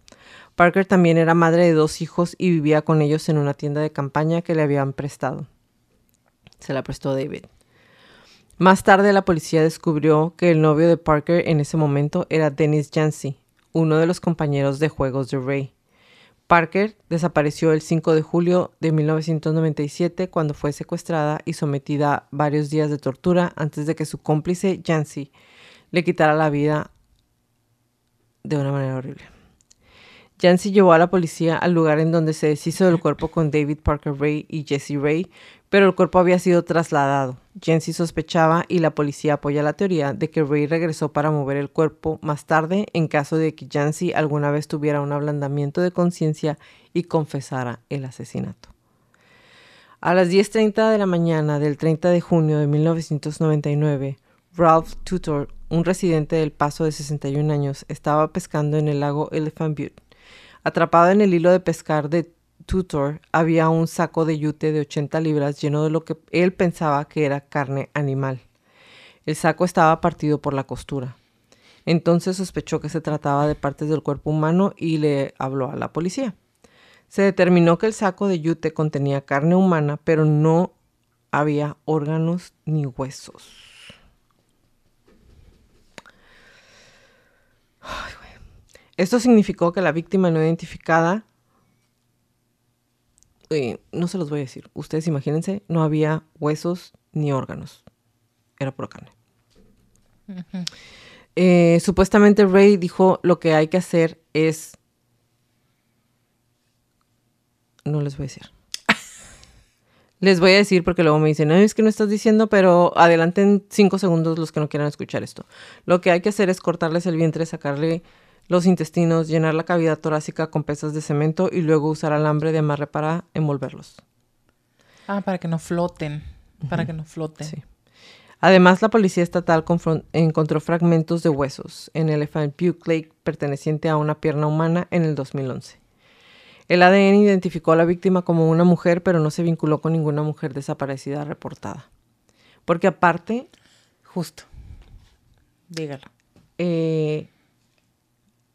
Parker también era madre de dos hijos y vivía con ellos en una tienda de campaña que le habían prestado. Se la prestó David. Más tarde la policía descubrió que el novio de Parker en ese momento era Dennis Jancy, uno de los compañeros de juegos de Ray. Parker desapareció el 5 de julio de 1997 cuando fue secuestrada y sometida a varios días de tortura antes de que su cómplice Jancy le quitara la vida de una manera horrible. Jancy llevó a la policía al lugar en donde se deshizo del cuerpo con David Parker Ray y Jesse Ray, pero el cuerpo había sido trasladado. Jancy sospechaba y la policía apoya la teoría de que Ray regresó para mover el cuerpo más tarde en caso de que Jancy alguna vez tuviera un ablandamiento de conciencia y confesara el asesinato. A las 10.30 de la mañana del 30 de junio de 1999, Ralph Tutor, un residente del Paso de 61 años, estaba pescando en el lago Elephant Butte. Atrapado en el hilo de pescar de Tutor, había un saco de yute de 80 libras lleno de lo que él pensaba que era carne animal. El saco estaba partido por la costura. Entonces sospechó que se trataba de partes del cuerpo humano y le habló a la policía. Se determinó que el saco de yute contenía carne humana, pero no había órganos ni huesos. Esto significó que la víctima no identificada, eh, no se los voy a decir, ustedes imagínense, no había huesos ni órganos, era pura carne. Eh, supuestamente Ray dijo lo que hay que hacer es... No les voy a decir. les voy a decir porque luego me dicen, no, es que no estás diciendo, pero adelanten cinco segundos los que no quieran escuchar esto. Lo que hay que hacer es cortarles el vientre, sacarle los intestinos, llenar la cavidad torácica con pesas de cemento y luego usar alambre de amarre para envolverlos. Ah, para que no floten, para que no floten. Sí. Además, la policía estatal encontró fragmentos de huesos en Elephant Butte Lake perteneciente a una pierna humana en el 2011. El ADN identificó a la víctima como una mujer, pero no se vinculó con ninguna mujer desaparecida reportada. Porque aparte... Justo. Dígalo. Eh,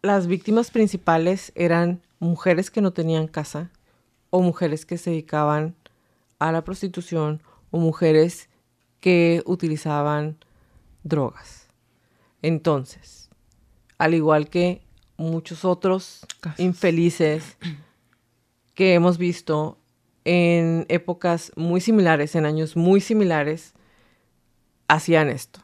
las víctimas principales eran mujeres que no tenían casa o mujeres que se dedicaban a la prostitución o mujeres que utilizaban drogas. Entonces, al igual que muchos otros Casos. infelices que hemos visto en épocas muy similares, en años muy similares, hacían esto.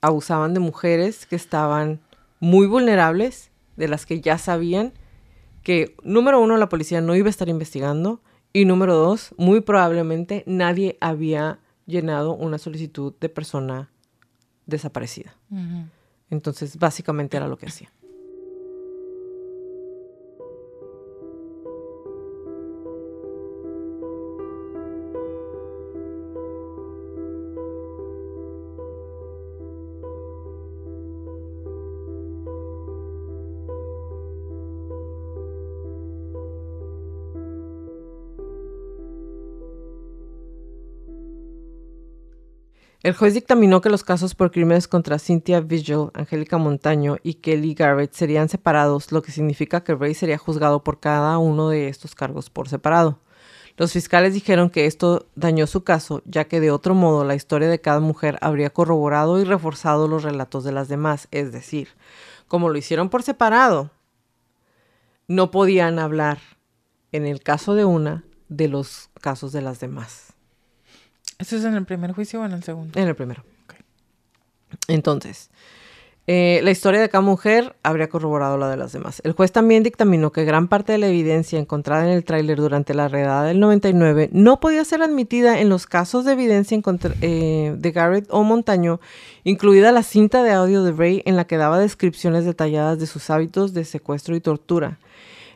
Abusaban de mujeres que estaban muy vulnerables, de las que ya sabían que, número uno, la policía no iba a estar investigando y número dos, muy probablemente nadie había llenado una solicitud de persona desaparecida. Entonces, básicamente era lo que hacía. El juez dictaminó que los casos por crímenes contra Cynthia Vigil, Angélica Montaño y Kelly Garrett serían separados, lo que significa que Ray sería juzgado por cada uno de estos cargos por separado. Los fiscales dijeron que esto dañó su caso, ya que de otro modo la historia de cada mujer habría corroborado y reforzado los relatos de las demás, es decir, como lo hicieron por separado, no podían hablar, en el caso de una, de los casos de las demás. ¿Eso es en el primer juicio o en el segundo? En el primero. Entonces, eh, la historia de cada mujer habría corroborado la de las demás. El juez también dictaminó que gran parte de la evidencia encontrada en el tráiler durante la redada del 99 no podía ser admitida en los casos de evidencia eh, de Garrett o Montaño, incluida la cinta de audio de Ray en la que daba descripciones detalladas de sus hábitos de secuestro y tortura.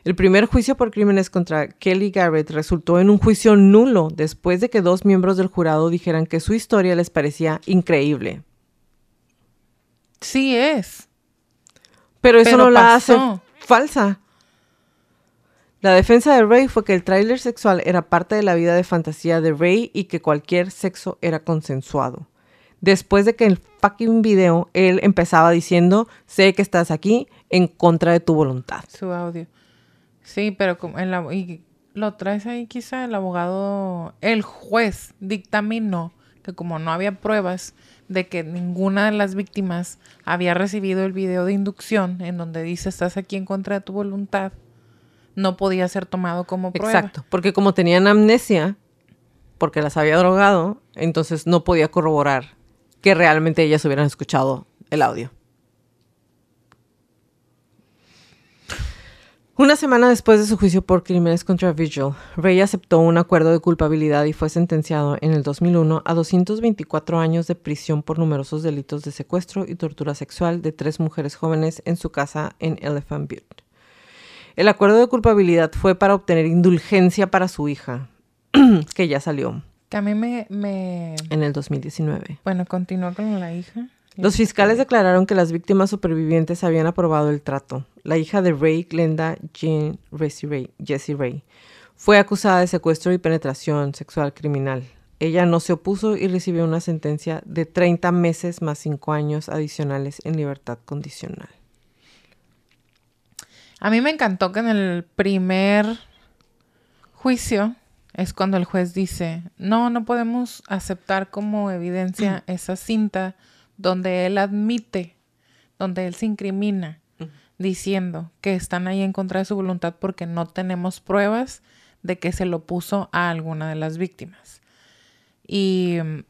El primer juicio por crímenes contra Kelly Garrett resultó en un juicio nulo después de que dos miembros del jurado dijeran que su historia les parecía increíble. Sí es. Pero eso Pero no la hace falsa. La defensa de Ray fue que el tráiler sexual era parte de la vida de fantasía de Ray y que cualquier sexo era consensuado. Después de que el fucking video él empezaba diciendo, sé que estás aquí en contra de tu voluntad. Su audio. Sí, pero como en la, y lo traes ahí quizá el abogado, el juez dictaminó que como no había pruebas de que ninguna de las víctimas había recibido el video de inducción en donde dice estás aquí en contra de tu voluntad, no podía ser tomado como prueba. Exacto, porque como tenían amnesia, porque las había drogado, entonces no podía corroborar que realmente ellas hubieran escuchado el audio. Una semana después de su juicio por crímenes contra Vigil, Ray aceptó un acuerdo de culpabilidad y fue sentenciado en el 2001 a 224 años de prisión por numerosos delitos de secuestro y tortura sexual de tres mujeres jóvenes en su casa en Elephant Butte. El acuerdo de culpabilidad fue para obtener indulgencia para su hija, que ya salió Que a mí me, me... en el 2019. Bueno, continuó con la hija. Los fiscales declararon que las víctimas supervivientes habían aprobado el trato. La hija de Ray, Glenda Jean Ray, Jessie Ray, fue acusada de secuestro y penetración sexual criminal. Ella no se opuso y recibió una sentencia de 30 meses más 5 años adicionales en libertad condicional. A mí me encantó que en el primer juicio es cuando el juez dice, no, no podemos aceptar como evidencia esa cinta donde él admite, donde él se incrimina, diciendo que están ahí en contra de su voluntad porque no tenemos pruebas de que se lo puso a alguna de las víctimas. Y mm,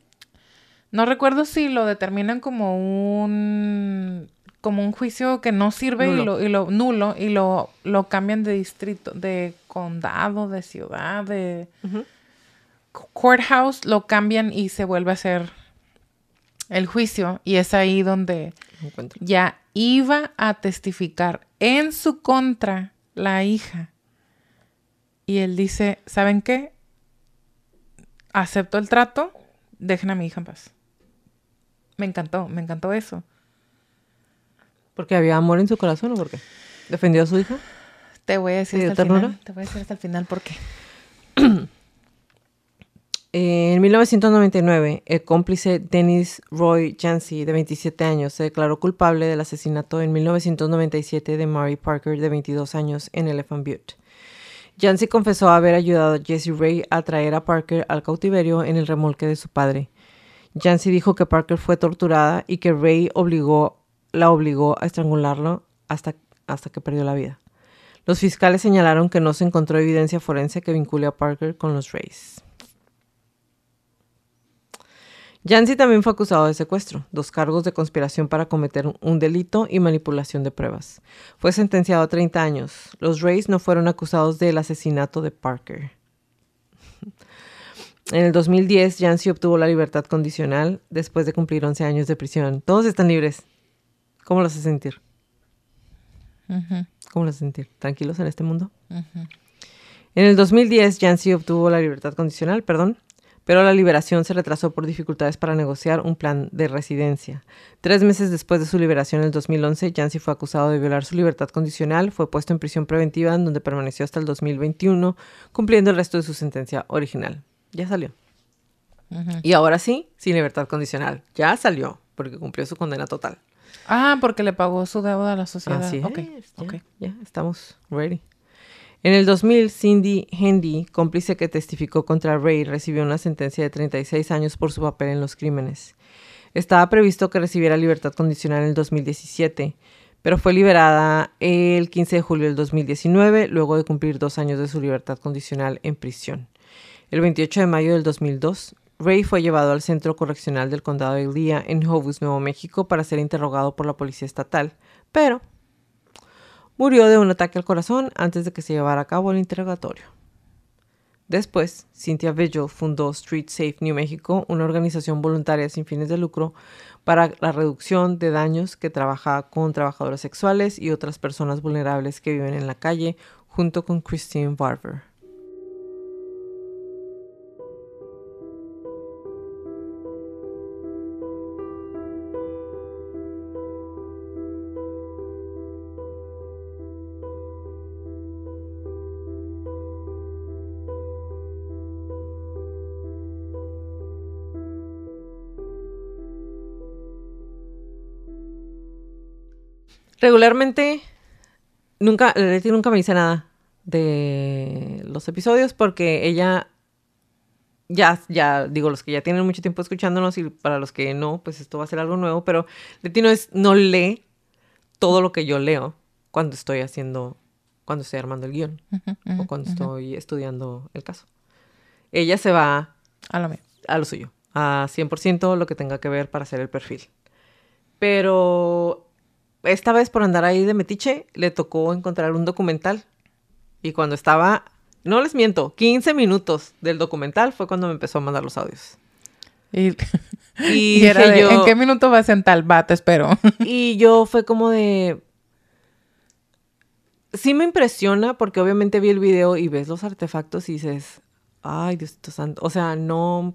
no recuerdo si lo determinan como un como un juicio que no sirve y Nulo. lo, y lo nulo y lo, lo cambian de distrito, de condado, de ciudad, de courthouse, lo cambian y se vuelve a hacer el juicio. Y es ahí donde Encuentro. ya iba a testificar en su contra la hija. Y él dice, ¿saben qué? Acepto el trato, dejen a mi hija en paz. Me encantó, me encantó eso. ¿Porque había amor en su corazón o por qué? ¿Defendió a su hija? Te voy a decir ¿Y de hasta el ternura? final. Te voy a decir hasta el final por qué. En 1999, el cómplice Dennis Roy Jancy, de 27 años, se declaró culpable del asesinato en 1997 de Mary Parker, de 22 años, en Elephant Butte. Jancy confesó haber ayudado a Jesse Ray a traer a Parker al cautiverio en el remolque de su padre. Jancy dijo que Parker fue torturada y que Ray la obligó a estrangularlo hasta, hasta que perdió la vida. Los fiscales señalaron que no se encontró evidencia forense que vincule a Parker con los Rays. Jancy también fue acusado de secuestro, dos cargos de conspiración para cometer un delito y manipulación de pruebas. Fue sentenciado a 30 años. Los Rays no fueron acusados del asesinato de Parker. En el 2010, Jancy obtuvo la libertad condicional después de cumplir 11 años de prisión. Todos están libres. ¿Cómo los hace sentir? ¿Cómo los hace sentir? ¿Tranquilos en este mundo? En el 2010, Jancy obtuvo la libertad condicional, perdón, pero la liberación se retrasó por dificultades para negociar un plan de residencia. Tres meses después de su liberación en el 2011, Jancy fue acusado de violar su libertad condicional, fue puesto en prisión preventiva en donde permaneció hasta el 2021, cumpliendo el resto de su sentencia original ya salió. Y ahora sí, sin libertad condicional. Ya salió, porque cumplió su condena total. Ah, porque le pagó su deuda a la sociedad. Así es. Ya, estamos ready. En el 2000, Cindy Hendy, cómplice que testificó contra Ray, recibió una sentencia de 36 años por su papel en los crímenes. Estaba previsto que recibiera libertad condicional en el 2017, pero fue liberada el 15 de julio del 2019, luego de cumplir dos años de su libertad condicional en prisión. El 28 de mayo del 2002, Ray fue llevado al centro correccional del condado de Lea en Hobus, Nuevo México, para ser interrogado por la policía estatal, pero murió de un ataque al corazón antes de que se llevara a cabo el interrogatorio. Después, Cynthia Vigil fundó Street Safe New Mexico, una organización voluntaria sin fines de lucro para la reducción de daños que trabaja con trabajadores sexuales y otras personas vulnerables que viven en la calle, junto con Christine Barber. Regularmente, nunca, Leti nunca me dice nada de los episodios porque ella ya, ya, digo, los que ya tienen mucho tiempo escuchándonos y para los que no, pues esto va a ser algo nuevo, pero Leti no, es, no lee todo lo que yo leo cuando estoy haciendo, cuando estoy armando el guion o cuando estoy estudiando el caso. Ella se va a lo, a lo suyo, a 100% lo que tenga que ver para hacer el perfil. Pero esta vez por andar ahí de metiche, le tocó encontrar un documental. Y cuando estaba, no les miento, 15 minutos del documental fue cuando me empezó a mandar los audios. Y, ¿en qué minuto vas en tal? Va, te espero. y yo fue como de... Sí me impresiona porque obviamente vi el video y ves los artefactos y dices, ay, Dios santo. O sea, no...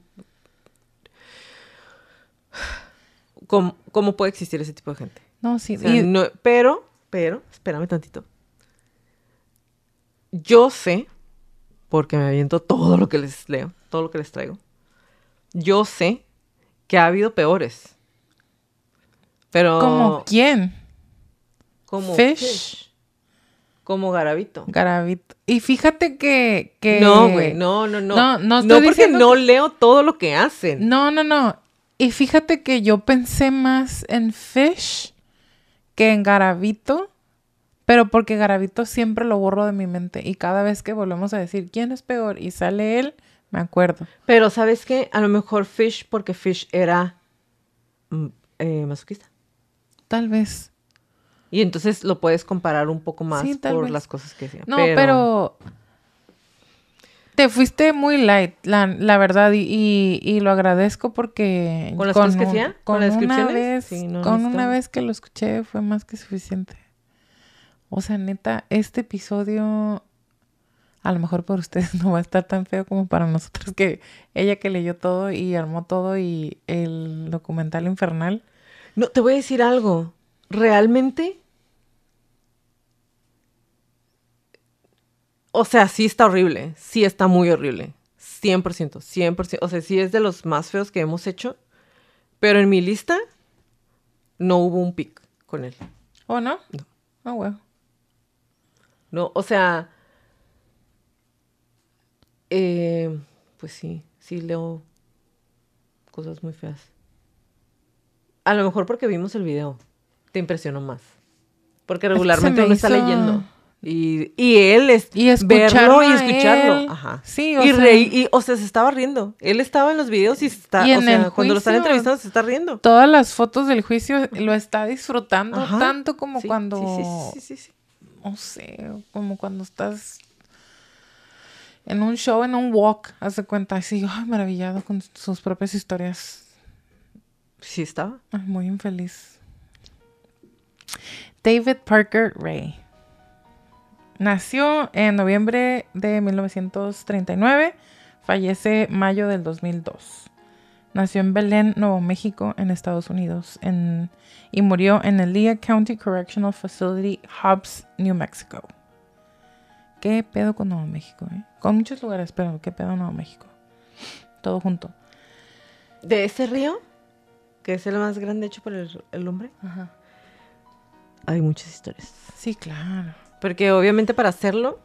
¿Cómo puede existir ese tipo de gente? No, sí. pero, pero, espérame tantito. Yo sé, porque me aviento todo lo que les leo, todo lo que les traigo. Yo sé que ha habido peores. Pero. ¿Como quién? Como Fish. Como Garabito. Garabito. Y fíjate que. que... No, güey. No, no, no. No, no, no porque no leo todo lo que hacen. No, no, no. Y fíjate que yo pensé más en Fish que en Garavito, pero porque Garavito siempre lo borro de mi mente y cada vez que volvemos a decir quién es peor y sale él, me acuerdo. Pero sabes qué, a lo mejor Fish porque Fish era mm, eh, masoquista. Tal vez. Y entonces lo puedes comparar un poco más por las cosas que hacía. No, pero te fuiste muy light, la, la verdad, y, y, lo agradezco porque... ¿Con las cosas que hacía? ¿Con, las descripciones? Vez, con una vez que lo escuché fue más que suficiente. O sea, neta, este episodio a lo mejor por ustedes no va a estar tan feo como para nosotros, que ella que leyó todo y armó todo y el documental infernal. No, te voy a decir algo. Realmente O sea, sí está horrible. Sí está muy horrible. 100%, 100%. O sea, sí es de los más feos que hemos hecho. Pero en mi lista no hubo un pick con él. ¿O no? No. Oh, bueno. No, o sea. Eh, pues sí, sí leo cosas muy feas. A lo mejor porque vimos el video, te impresionó más. Porque regularmente uno está leyendo. Y, y él es y verlo y escucharlo. Ajá. Sí, o y sea, y, o sea, se estaba riendo. Él estaba en los videos y está, y o sea, cuando lo están entrevistando se está riendo. Todas las fotos del juicio lo está disfrutando tanto como cuando sí, sí, sí, no sé, como cuando estás en un show, en un walk, hace cuenta, así, ay, maravillado con sus propias historias. Sí estaba. Ay, muy infeliz. David Parker Ray. Nació en noviembre de 1939, fallece mayo del 2002. Nació en Belén, Nuevo México, en Estados Unidos, y murió en el Lea County Correctional Facility, Hobbs, New Mexico. ¿Qué pedo con Nuevo México? Eh? Con muchos lugares, pero ¿qué pedo Nuevo México? Todo junto. ¿De ese río? Que es el más grande hecho por el, hombre. Ajá. Hay muchas historias. Sí, claro. Porque obviamente para hacerlo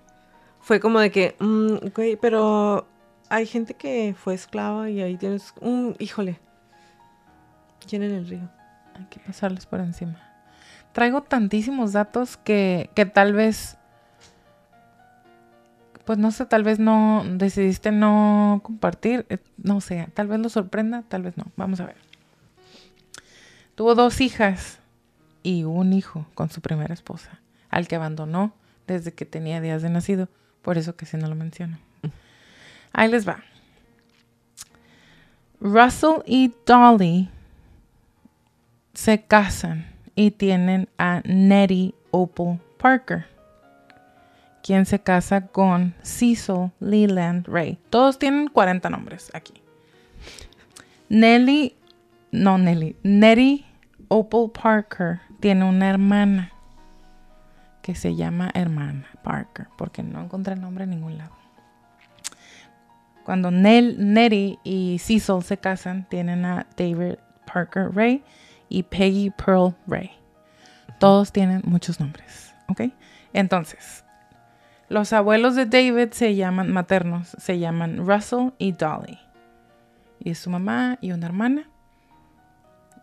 fue como de que, mm, güey, pero hay gente que fue esclava y ahí tienes un, híjole, en el río. Hay que pasarles por encima. Traigo tantísimos datos que, que tal vez, pues no sé, tal vez no decidiste no compartir, eh, no sé, tal vez lo sorprenda, tal vez no. Vamos a ver. Tuvo dos hijas y un hijo con su primera esposa al que abandonó desde que tenía días de nacido. Por eso que si no lo menciono. Ahí les va. Russell y Dolly se casan y tienen a Nettie Opal Parker, quien se casa con Cecil Leland Ray. Todos tienen 40 nombres aquí. Nelly, no Nelly, Nettie Opal Parker tiene una hermana que se llama hermana Parker, porque no encontré el nombre en ningún lado. Cuando Nell, Nettie y Cecil se casan, tienen a David Parker Ray y Peggy Pearl Ray. Todos tienen muchos nombres, ¿ok? Entonces, los abuelos de David se llaman maternos, se llaman Russell y Dolly. Y su mamá y una hermana.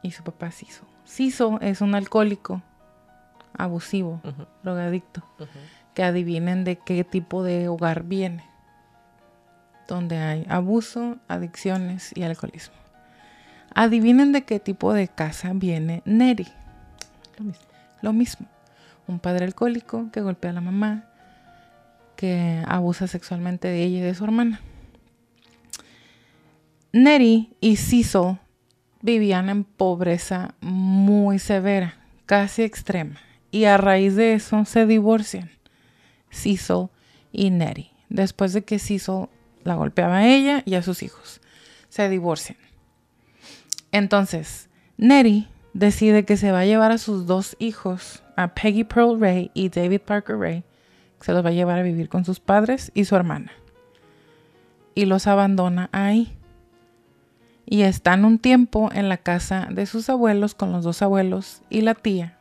Y su papá Cecil. Cecil es un alcohólico abusivo, drogadicto, que adivinen de qué tipo de hogar viene, donde hay abuso, adicciones y alcoholismo. Adivinen de qué tipo de casa viene Neri. Lo mismo. Lo mismo. Un padre alcohólico que golpea a la mamá, que abusa sexualmente de ella y de su hermana. Neri y Cecil vivían en pobreza muy severa, casi extrema y a raíz de eso se divorcian Cecil y Nettie. Después de que Cecil la golpeaba a ella y a sus hijos. Se divorcian. Entonces, Nettie decide que se va a llevar a sus dos hijos, a Peggy Pearl Ray y David Parker Ray, se los va a llevar a vivir con sus padres y su hermana. Y los abandona ahí. Y están un tiempo en la casa de sus abuelos con los dos abuelos y la tía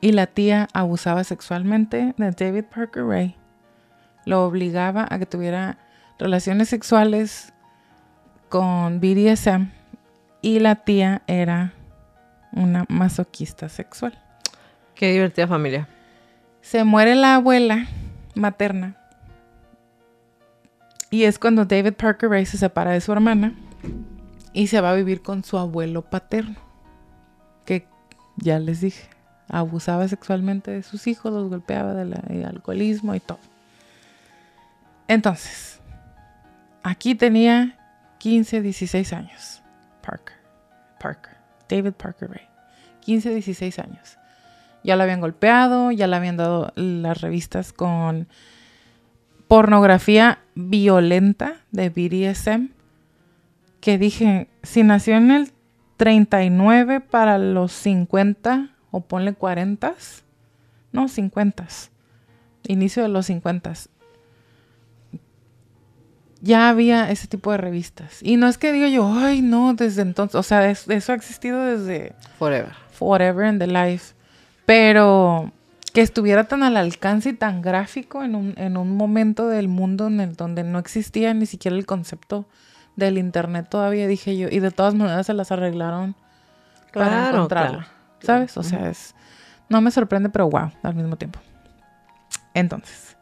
y la tía abusaba sexualmente de David Parker Ray. Lo obligaba a que tuviera relaciones sexuales con BDSM y la tía era una masoquista sexual. Qué divertida familia. Se muere la abuela materna y es cuando David Parker Ray se separa de su hermana y se va a vivir con su abuelo paterno, que ya les dije, abusaba sexualmente de sus hijos, los golpeaba del alcoholismo y todo. Entonces, aquí tenía 15, 16 años. Parker, Parker, David Parker Ray. 15, 16 años. Ya la habían golpeado, ya le habían dado las revistas con pornografía violenta de BDSM. Que dije, si nació en el 39 para los 50, o ponle 40, no, 50, inicio de los 50. Ya había ese tipo de revistas. Y no es que diga yo, ay, no, desde entonces, o sea, eso ha existido desde... Forever. Forever in the life. Pero que estuviera tan al alcance y tan gráfico en un, en un momento del mundo en el donde no existía ni siquiera el concepto del internet todavía, dije yo, y de todas maneras se las arreglaron para encontrarla. claro. ¿Sabes? O sea, es. No me sorprende, pero wow, al mismo tiempo. Entonces,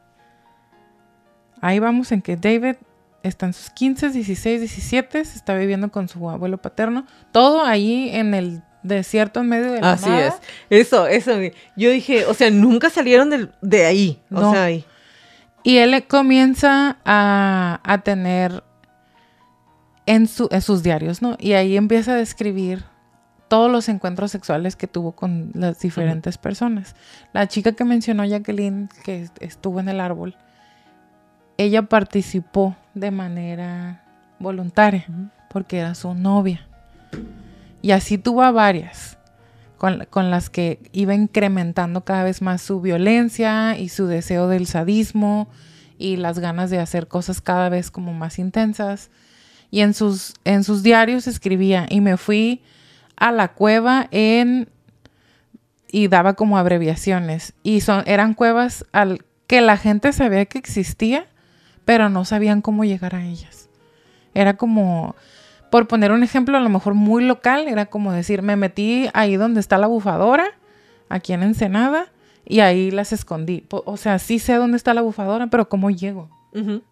ahí vamos en que David está en sus 15, 16, 17, se está viviendo con su abuelo paterno. Todo ahí en el desierto en medio de la Así nada. es. Eso, eso. Yo dije, o sea, nunca salieron del- de ahí. O sea, ahí. Y él comienza a, a tener en, su, en sus diarios, ¿no? Y ahí empieza a describir todos los encuentros sexuales que tuvo con las diferentes personas. La chica que mencionó Jacqueline, que est- estuvo en el árbol, ella participó de manera voluntaria, porque era su novia. Y así tuvo a varias, con, con las que iba incrementando cada vez más su violencia y su deseo del sadismo y las ganas de hacer cosas cada vez como más intensas. Y en sus, en sus diarios escribía, y me fui a la cueva en... y daba como abreviaciones. Y son, eran cuevas al que la gente sabía que existía, pero no sabían cómo llegar a ellas. Era como, por poner un ejemplo a lo mejor muy local, era como decir, me metí ahí donde está la bufadora, aquí en Ensenada, y ahí las escondí. O sea, sí sé dónde está la bufadora, pero ¿cómo llego?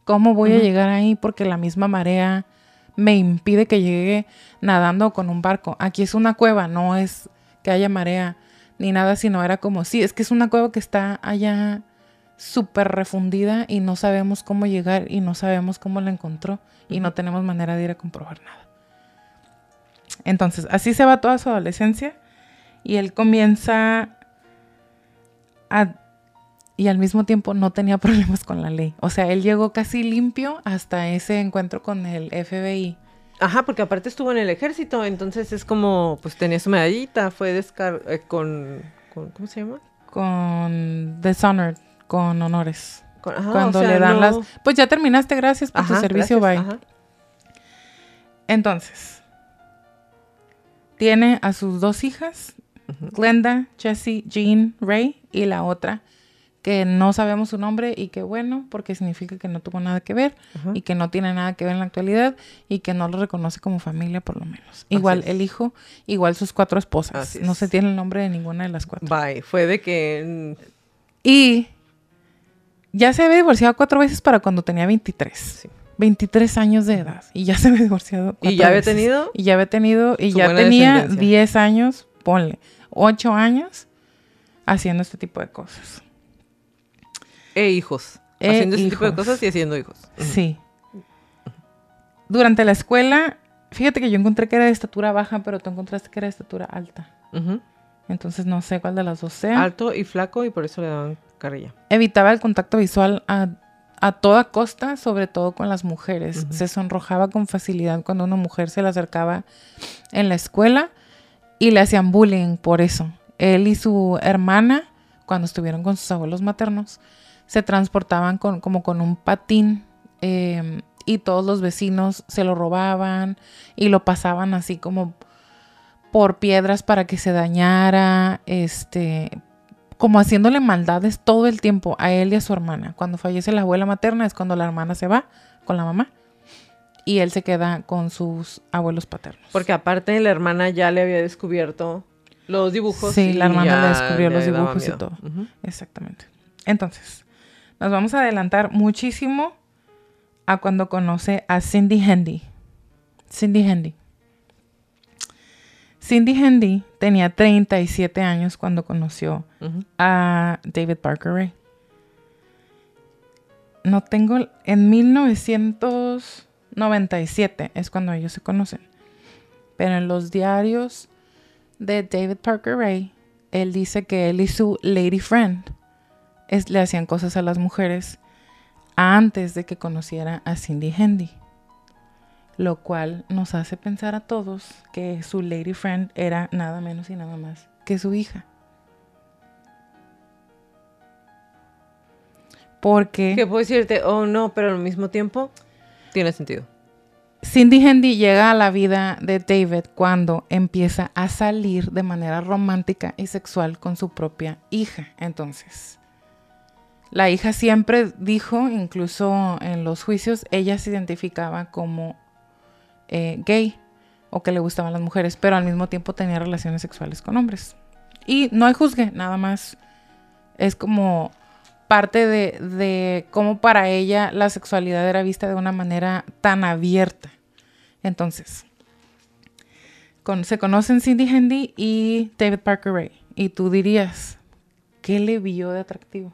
¿Cómo voy a llegar ahí? Porque la misma marea me impide que llegue nadando con un barco. Aquí es una cueva, no es que haya marea ni nada, sino era como, sí, es que es una cueva que está allá súper refundida y no sabemos cómo llegar y no sabemos cómo la encontró y no tenemos manera de ir a comprobar nada. Entonces, así se va toda su adolescencia y él comienza a y al mismo tiempo no tenía problemas con la ley. O sea, él llegó casi limpio hasta ese encuentro con el FBI. Ajá, porque aparte estuvo en el ejército, entonces es como, pues tenía su medallita, fue descar eh, con, con- ¿cómo se llama? Con Dishonored, con honores. Con- ajá, Cuando o sea, le dan no- las... Pues ya terminaste, gracias por tu Ajá, servicio, gracias, bye. ajá. Entonces, tiene a sus dos hijas, Glenda, Jessie, Jean, Ray, y la otra, que no sabemos su nombre y que bueno, porque significa que no tuvo nada que ver Ajá. y que no tiene nada que ver en la actualidad y que no lo reconoce como familia por lo menos. Igual el hijo, igual sus cuatro esposas. No se tiene el nombre de ninguna de las cuatro. Bye, fue de que... Y ya se había divorciado cuatro veces para cuando tenía 23. Sí. 23 años de edad. Y ya se había divorciado. ¿Y cuatro ya había veces. tenido? Y ya había tenido. Y ya tenía descendencia. 10 años, ponle, 8 años haciendo este tipo de cosas. E hijos. E haciendo ese tipo de cosas y haciendo hijos. Sí. Durante la escuela, fíjate que yo encontré que era de estatura baja, pero tú encontraste que era de estatura alta. Entonces no sé cuál de las dos sea. Alto y flaco y por eso le daban carrilla. evitaba el contacto visual a, a toda costa, sobre todo con las mujeres. Se sonrojaba con facilidad cuando una mujer se le acercaba en la escuela y le hacían bullying por eso. Él y su hermana, cuando estuvieron con sus abuelos maternos, se transportaban con, como con un patín eh, y todos los vecinos se lo robaban y lo pasaban así como por piedras para que se dañara, este, como haciéndole maldades todo el tiempo a él y a su hermana. Cuando fallece la abuela materna es cuando la hermana se va con la mamá y él se queda con sus abuelos paternos. Porque aparte la hermana ya le había descubierto los dibujos. Sí, y la hermana le descubrió los dibujos y todo. Exactamente. Entonces, nos vamos a adelantar muchísimo a cuando conoce a Cindy Handy. Cindy Handy. Cindy Handy tenía 37 años cuando conoció a David Parker Ray. No tengo. En 1997 es cuando ellos se conocen. Pero en los diarios de David Parker Ray, él dice que él y su lady friend es- le hacían cosas a las mujeres antes de que conociera a Cindy Handy. Lo cual nos hace pensar a todos que su lady friend era nada menos y nada más que su hija. Porque Que puedo decirte, oh no, pero al mismo tiempo tiene sentido. Cindy Handy llega a la vida de David cuando empieza a salir de manera romántica y sexual con su propia hija. Entonces, la hija siempre dijo, incluso en los juicios, ella se identificaba como eh, gay o que le gustaban las mujeres, pero al mismo tiempo tenía relaciones sexuales con hombres. Y no hay juzgue, nada más es como parte de, cómo para ella la sexualidad era vista de una manera tan abierta. Entonces, se conocen Cindy Handy y David Parker Ray. Y tú dirías, ¿qué le vio de atractivo?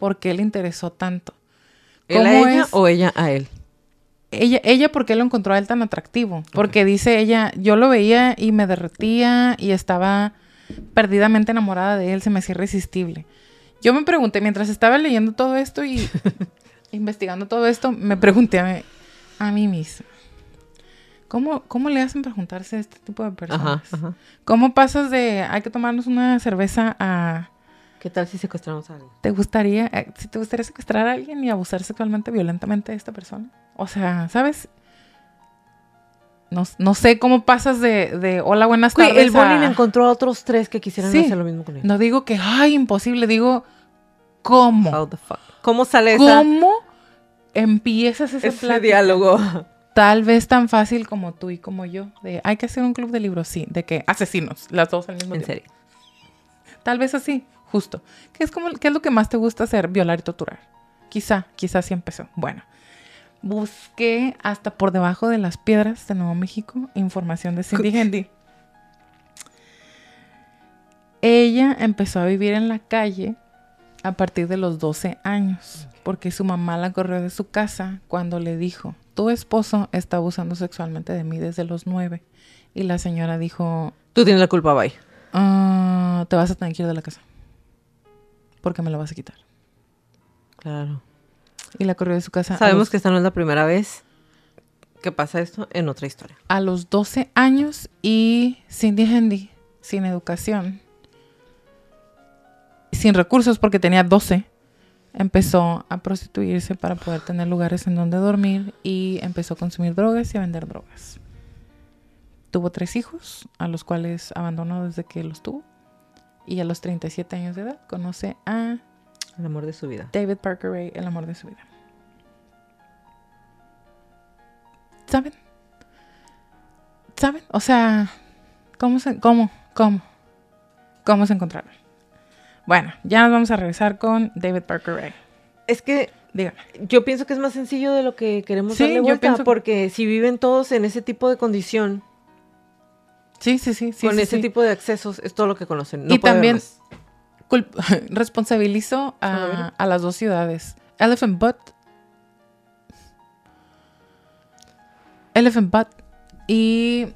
¿Por qué le interesó tanto? ¿Él a ella o ella a él? Ella, ella, ¿por qué lo encontró a él tan atractivo? Porque dice ella, yo lo veía y me derretía y estaba perdidamente enamorada de él, se me hacía irresistible. Yo me pregunté, mientras estaba leyendo todo esto y investigando todo esto, me pregunté a mí, misma, ¿cómo, ¿cómo le hacen para juntarse a este tipo de personas? ¿Cómo pasas de hay que tomarnos una cerveza a... ¿Qué tal si secuestramos a alguien? ¿Te gustaría, eh, si te gustaría secuestrar a alguien y abusar sexualmente, violentamente de esta persona? O sea, ¿sabes? No, sé cómo pasas de, de hola, buenas tardes. el bullying encontró a otros tres que quisieran hacer lo mismo con él. No digo que, ay, imposible, digo, ¿cómo? How the fuck? ¿Cómo sale ¿Cómo empiezas ese, ese diálogo? Tal vez tan fácil como tú y como yo. De, hay que hacer un club de libros, sí. De que asesinos, las dos al mismo tiempo. En serio. Tal vez así, justo. ¿Qué es, como, ¿Qué es lo que más te gusta hacer? Violar y torturar. Quizá, quizá así empezó. Bueno busqué hasta por debajo de las piedras de Nuevo México información de Cindy Hendy. Ella empezó a vivir en la calle a partir de los 12 años, porque su mamá la corrió de su casa cuando le dijo, tu esposo está abusando sexualmente de mí desde los 9. Y la señora dijo, tú tienes la culpa, bye. Ah, te vas a tener que ir de la casa, porque me lo vas a quitar. Claro. Y la corrió de su casa. Sabemos que esta no es la primera vez que pasa esto en otra historia. A los 12 años y Cindy Handy, sin educación, sin recursos porque tenía 12, empezó a prostituirse para poder tener lugares en donde dormir y empezó a consumir drogas y a vender drogas. Tuvo tres hijos, a los cuales abandonó desde que los tuvo. Y a los 37 años de edad conoce a el amor de su vida. David Parker Ray, el amor de su vida. ¿Saben? ¿Saben? O sea, ¿cómo se, cómo, cómo, cómo se encontraron? Bueno, ya nos vamos a regresar con David Parker Ray. Es que, dígame, yo pienso que es más sencillo de lo que queremos sí, darle vuelta, porque si viven todos en ese tipo de condición, sí, sí, sí, con ese tipo de accesos es todo lo que conocen. y también responsabilizo a, las dos ciudades. Elephant Butt. Elephant Butt y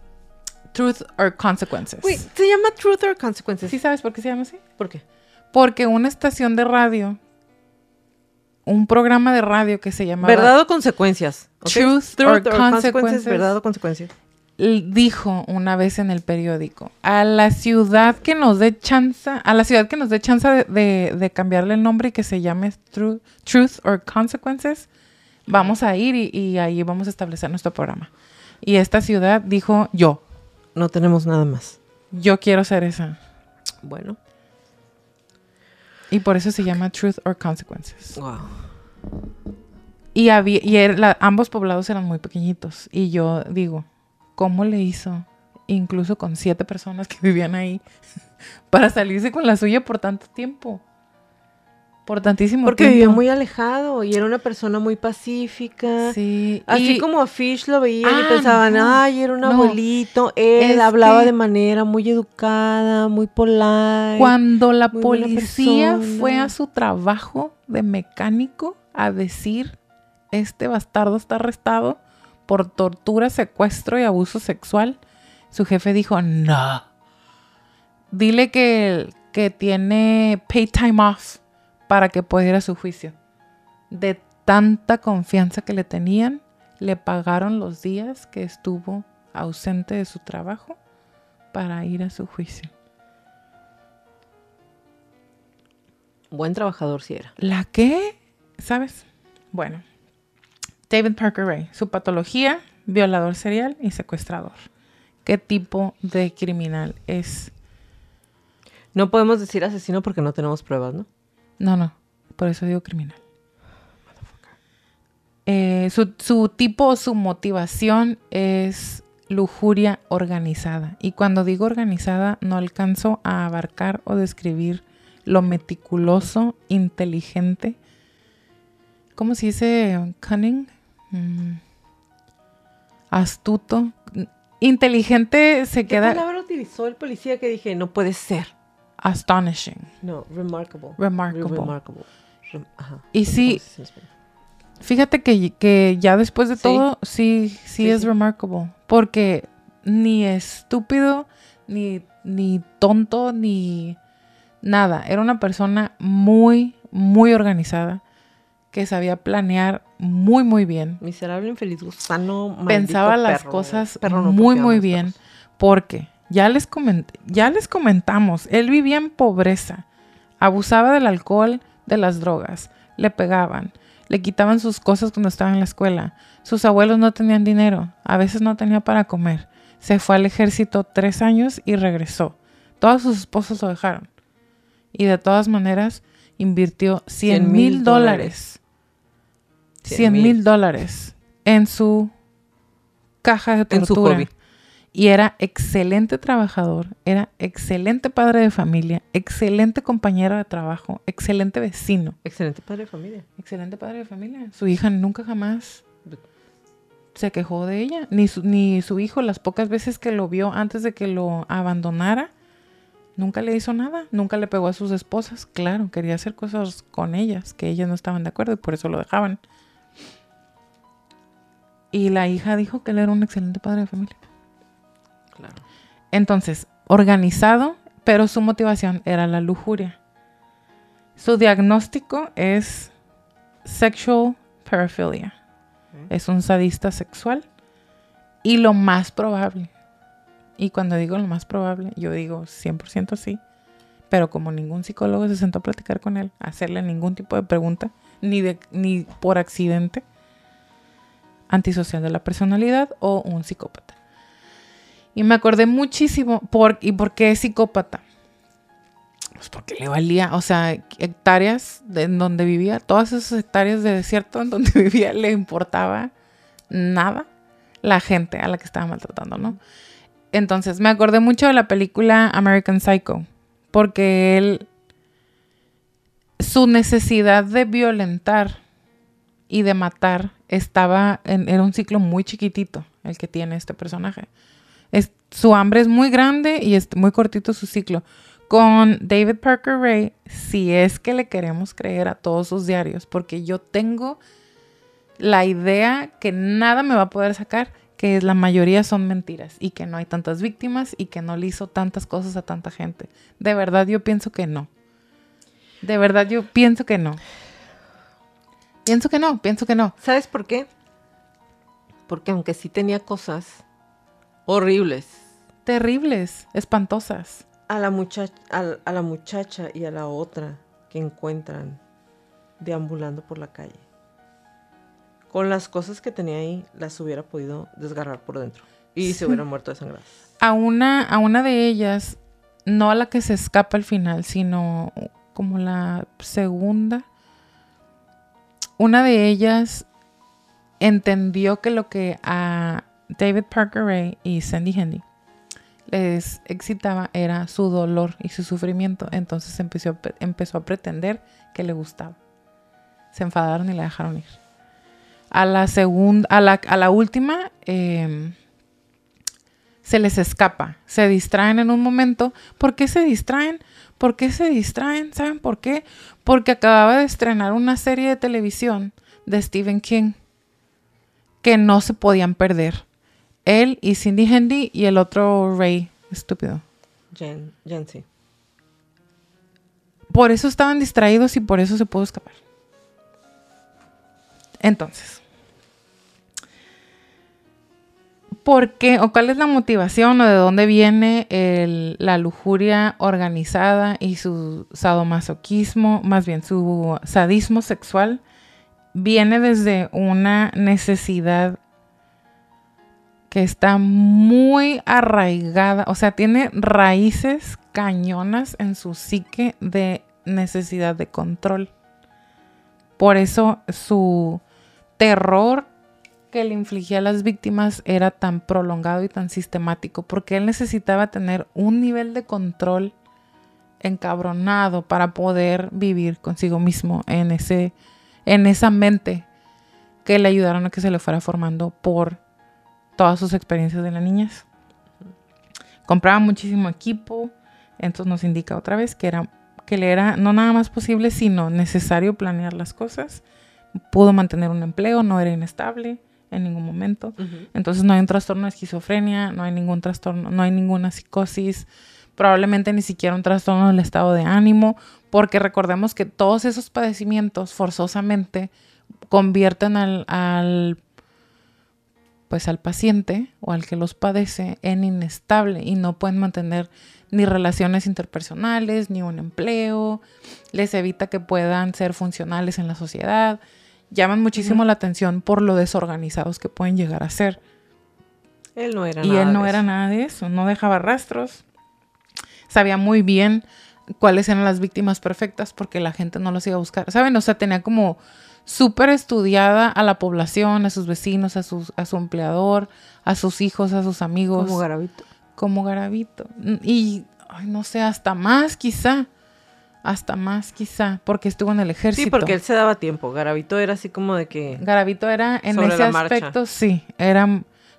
Truth or Consequences. ¿se llama Truth or Consequences? ¿Sí sabes por qué se llama así? ¿Por qué? Porque una estación de radio, un programa de radio que se llama Verdad o consecuencias. Truth, or, consequences. Verdad o consecuencias dijo una vez en el periódico, a la ciudad que nos dé chance, a la ciudad que nos dé chance de, cambiarle el nombre y que se llame Truth, or Consequences, vamos a ir y, ahí vamos a establecer nuestro programa. Y esta ciudad dijo, yo. No tenemos nada más. Yo quiero ser esa. Bueno. Y por eso se llama Truth or Consequences. Wow. Y, había, y ambos poblados eran muy pequeñitos. Y yo digo, cómo le hizo, incluso con siete personas que vivían ahí, para salirse con la suya por tanto tiempo. Por tantísimo Porque vivía muy alejado y era una persona muy pacífica. Sí. Así como a Fish lo veían y ah, pensaban, ay, era un abuelito. Él hablaba de manera muy educada, muy polite. Cuando la policía fue a su trabajo de mecánico a decir, este bastardo está arrestado, por tortura, secuestro y abuso sexual, su jefe dijo, no. Dile que, que tiene pay time off para que pueda ir a su juicio. De tanta confianza que le tenían, le pagaron los días que estuvo ausente de su trabajo para ir a su juicio. Buen trabajador si era. ¿La qué? ¿Sabes? Bueno. David Parker Ray, su patología, violador serial y secuestrador. ¿Qué tipo de criminal es? No podemos decir asesino porque no tenemos pruebas, ¿no? No, no. Por eso digo criminal. eh, su, su tipo o su motivación es lujuria organizada. Y cuando digo organizada, no alcanzo a abarcar o describir lo meticuloso, inteligente. ¿Cómo se dice? Cunning. Mm. Astuto. Inteligente se ¿Qué queda. palabra utilizó el policía que dije, no puede ser? Astonishing. No, remarkable. Remarkable. Remarkable. Rem- ajá. Y sí. Fíjate que, que ya después de Sí. todo, sí, sí, Sí, es sí. remarkable. Porque ni estúpido, ni, ni tonto, ni nada. Era una persona muy, muy organizada, que sabía planear muy, muy bien. Miserable, infeliz, gusano, Pensaba las cosas Perro no, muy, muy bien. perros. Porque ya les, ya les comentamos, él vivía en pobreza, abusaba del alcohol, de las drogas, le pegaban, le quitaban sus cosas cuando estaba en la escuela, sus abuelos no tenían dinero, a veces no tenía para comer, se fue al ejército tres años y regresó. Todos sus esposos lo dejaron. Y de todas maneras invirtió 100 mil dólares. 100 mil dólares en su caja de En su tortura. hobby. Y era excelente trabajador, era excelente padre de familia, excelente compañero de trabajo, excelente vecino, Excelente padre de familia. excelente padre de familia. Su hija nunca jamás se quejó de ella, ni su, ni su hijo las pocas veces que lo vio antes de que lo abandonara, nunca le hizo nada, nunca le pegó a sus esposas. Claro, quería hacer cosas con ellas que ellas no estaban de acuerdo y por eso lo dejaban. Y la hija dijo que él era un excelente padre de familia. Claro. Entonces, organizado, pero su motivación era la lujuria. Su diagnóstico es sexual paraphilia. Ok. Es un sadista sexual. Y lo más probable, y cuando digo lo más probable, yo digo 100% sí, pero como ningún psicólogo se sentó a platicar con él, a hacerle ningún tipo de pregunta, ni, de, ni por accidente, antisocial de la personalidad o un psicópata. Y me acordé muchísimo, por, ¿y por qué es psicópata? Pues porque le valía, o sea, hectáreas de, en donde vivía, todas esas hectáreas de desierto en donde vivía, le importaba nada la gente a la que estaba maltratando, ¿no? Entonces, me acordé mucho de la película American Psycho, porque él, su necesidad de violentar y de matar estaba en, era un ciclo muy chiquitito el que tiene este personaje. Es, su hambre es muy grande y es muy cortito su ciclo. Con David Parker Ray, si es que le queremos creer a todos sus diarios, porque yo tengo la idea que nada me va a poder sacar, que la mayoría son mentiras y que no hay tantas víctimas y que no le hizo tantas cosas a tanta gente. De verdad yo pienso que no. De verdad yo pienso que no. Pienso que no, pienso que no. ¿Sabes por qué? Porque aunque sí tenía cosas horribles, Terribles, espantosas. a la, muchacha, a, a la muchacha y a la otra que encuentran deambulando por la calle, con las cosas que tenía ahí, las hubiera podido desgarrar por dentro y se hubieran muerto desangradas. A una, a una de ellas, no a la que se escapa al final, sino como la segunda. Una de ellas entendió que lo que a David Parker Ray y Sandy Handy les excitaba era su dolor y su sufrimiento. Entonces empezó, empezó a pretender que le gustaba. Se enfadaron y la dejaron ir. A la segunda, a la, a la última, em, se les escapa, se distraen en un momento. ¿Por qué se distraen? ¿Por qué se distraen? ¿Saben por qué? Porque acababa de estrenar una serie de televisión de Stephen King que no se podían perder. Él y Cindy Handy y el otro Ray, estúpido. Jen, Jen sí. Por eso estaban distraídos y por eso se pudo escapar. Entonces, ¿por qué o cuál es la motivación o de dónde viene la lujuria organizada y su sadomasoquismo, más bien su sadismo sexual? Viene desde una necesidad que está muy arraigada, o sea, tiene raíces cañonas en su psique de necesidad de control. Por eso su terror que le infligía a las víctimas era tan prolongado y tan sistemático, porque él necesitaba tener un nivel de control encabronado para poder vivir consigo mismo en, ese, en esa mente que le ayudaron a que se le fuera formando por todas sus experiencias de la niñez. Compraba muchísimo equipo, entonces nos indica otra vez que, era, que le era no nada más posible, sino necesario planear las cosas. Pudo mantener un empleo, no era inestable en ningún momento. Entonces no hay un trastorno de esquizofrenia, no hay ningún trastorno, no hay ninguna psicosis, probablemente ni siquiera un trastorno del estado de ánimo, porque recordemos que todos esos padecimientos forzosamente convierten al, al pues al paciente o al que los padece en inestable y no pueden mantener ni relaciones interpersonales, ni un empleo, les evita que puedan ser funcionales en la sociedad, llaman muchísimo la atención por lo desorganizados que pueden llegar a ser. Él no era y nada él no de era eso. nada de eso, no dejaba rastros, sabía muy bien cuáles eran las víctimas perfectas porque la gente no los iba a buscar, ¿saben? O sea, tenía como súper estudiada a la población, a sus vecinos, a, sus, a su empleador, a sus hijos, a sus amigos. Como Garabito. como Garabito. Y, ay, no sé, hasta más quizá. Hasta más quizá, porque estuvo en el ejército. Sí, porque él se daba tiempo. Garabito era así como de que... Garabito era, en ese marcha. aspecto, sí, era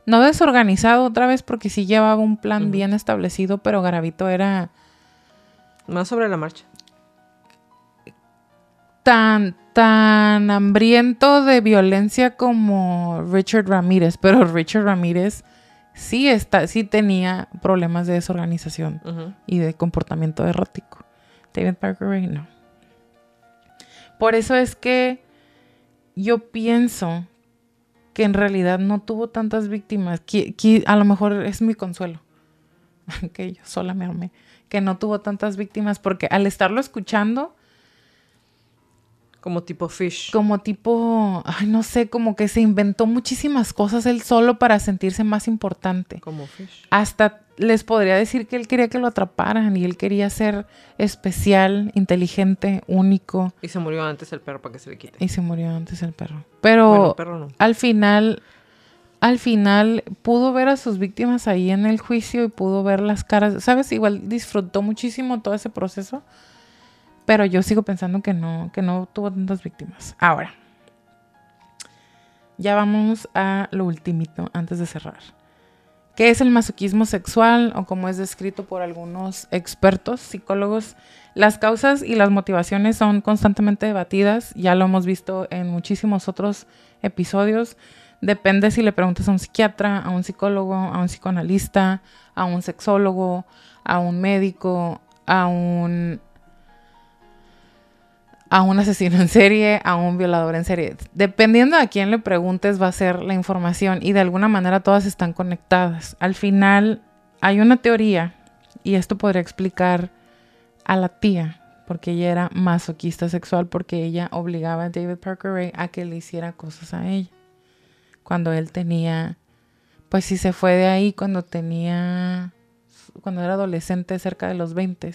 no desorganizado otra vez porque sí llevaba un plan bien establecido, pero Garabito era Más sobre la marcha. tan, tan hambriento de violencia como Richard Ramírez, pero Richard Ramírez sí, está, sí tenía problemas de desorganización y de comportamiento errático. David Parker Ray no. Por eso es que yo pienso que en realidad no tuvo tantas víctimas. Que, que a lo mejor es mi consuelo. que yo sola me armé. Que no tuvo tantas víctimas porque al estarlo escuchando, Como tipo fish. como tipo, ay, no sé, como que se inventó muchísimas cosas él solo para sentirse más importante. Como fish. Hasta les podría decir que él quería que lo atraparan y él quería ser especial, inteligente, único Y se murió antes el perro para que se le quite. y se murió antes el perro. Pero Bueno, el perro no. al final, al final pudo ver a sus víctimas ahí en el juicio y pudo ver las caras. ¿Sabes? Igual disfrutó muchísimo todo ese proceso. Pero yo sigo pensando que no, que no tuvo tantas víctimas. Ahora, ya vamos a lo ultimito antes de cerrar. ¿Qué es el masoquismo sexual o como es descrito por algunos expertos psicólogos? Las causas y las motivaciones son constantemente debatidas, ya lo hemos visto en muchísimos otros episodios. Depende si le preguntas a un psiquiatra, a un psicólogo, a un psicoanalista, a un sexólogo, a un médico, a un a un asesino en serie, a un violador en serie. Dependiendo a quién le preguntes va a ser la información y de alguna manera todas están conectadas. Al final hay una teoría y esto podría explicar a la tía, porque ella era masoquista sexual, porque ella obligaba a David Parker Ray a que le hiciera cosas a ella. Cuando él tenía, pues si se fue de ahí cuando tenía, cuando era adolescente, cerca de los 20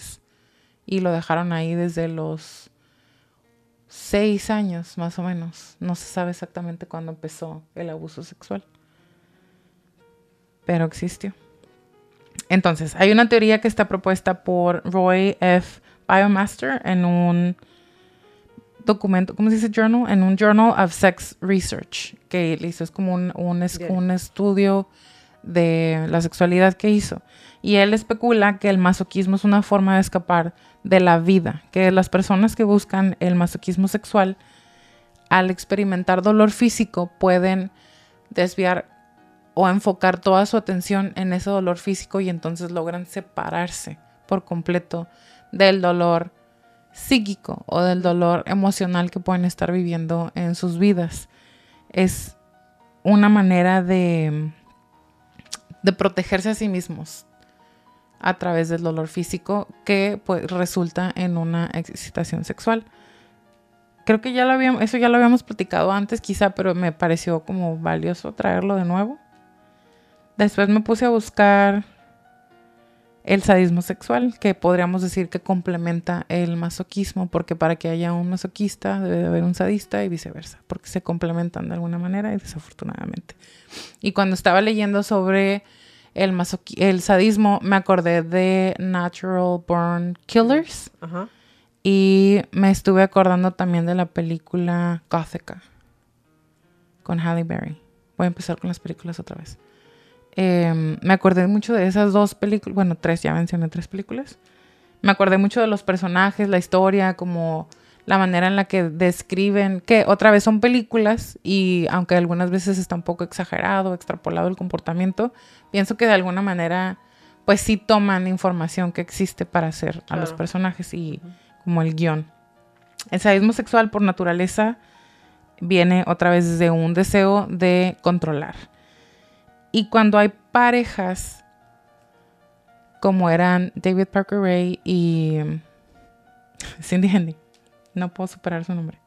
y lo dejaron ahí desde los seis años más o menos. No se sabe exactamente cuándo empezó el abuso sexual. Pero existió. Entonces, hay una teoría que está propuesta por Roy F. Biomaster en un documento, ¿cómo se dice journal? En un Journal of Sex Research que él hizo. Es como un, un, es- un estudio de la sexualidad que hizo. Y él especula que el masoquismo es una forma de escapar de la vida, que las personas que buscan el masoquismo sexual, al experimentar dolor físico, pueden desviar o enfocar toda su atención en ese dolor físico y entonces logran separarse por completo del dolor psíquico o del dolor emocional que pueden estar viviendo en sus vidas. Es una manera de, de protegerse a sí mismos a través del dolor físico que pues, resulta en una excitación sexual. Creo que ya lo habíamos, eso ya lo habíamos platicado antes quizá, pero me pareció como valioso traerlo de nuevo. Después me puse a buscar el sadismo sexual, que podríamos decir que complementa el masoquismo, porque para que haya un masoquista debe haber un sadista y viceversa, porque se complementan de alguna manera y desafortunadamente. Y cuando estaba leyendo sobre el, el sadismo, me acordé de Natural Born Killers y me estuve acordando también de la película Gothica con Halle Berry. Voy a empezar con las películas otra vez. Em, me acordé mucho de esas dos películas, bueno, tres, ya mencioné tres películas. Me acordé mucho de los personajes, la historia, como la manera en la que describen, que otra vez son películas y aunque algunas veces está un poco exagerado, extrapolado el comportamiento, pienso que de alguna manera pues sí toman información que existe para hacer a los personajes y como el guion. El sadismo sexual por naturaleza viene otra vez de un deseo de controlar. Y cuando hay parejas como eran David Parker Ray y um, Cindy Henry, no puedo superar su nombre.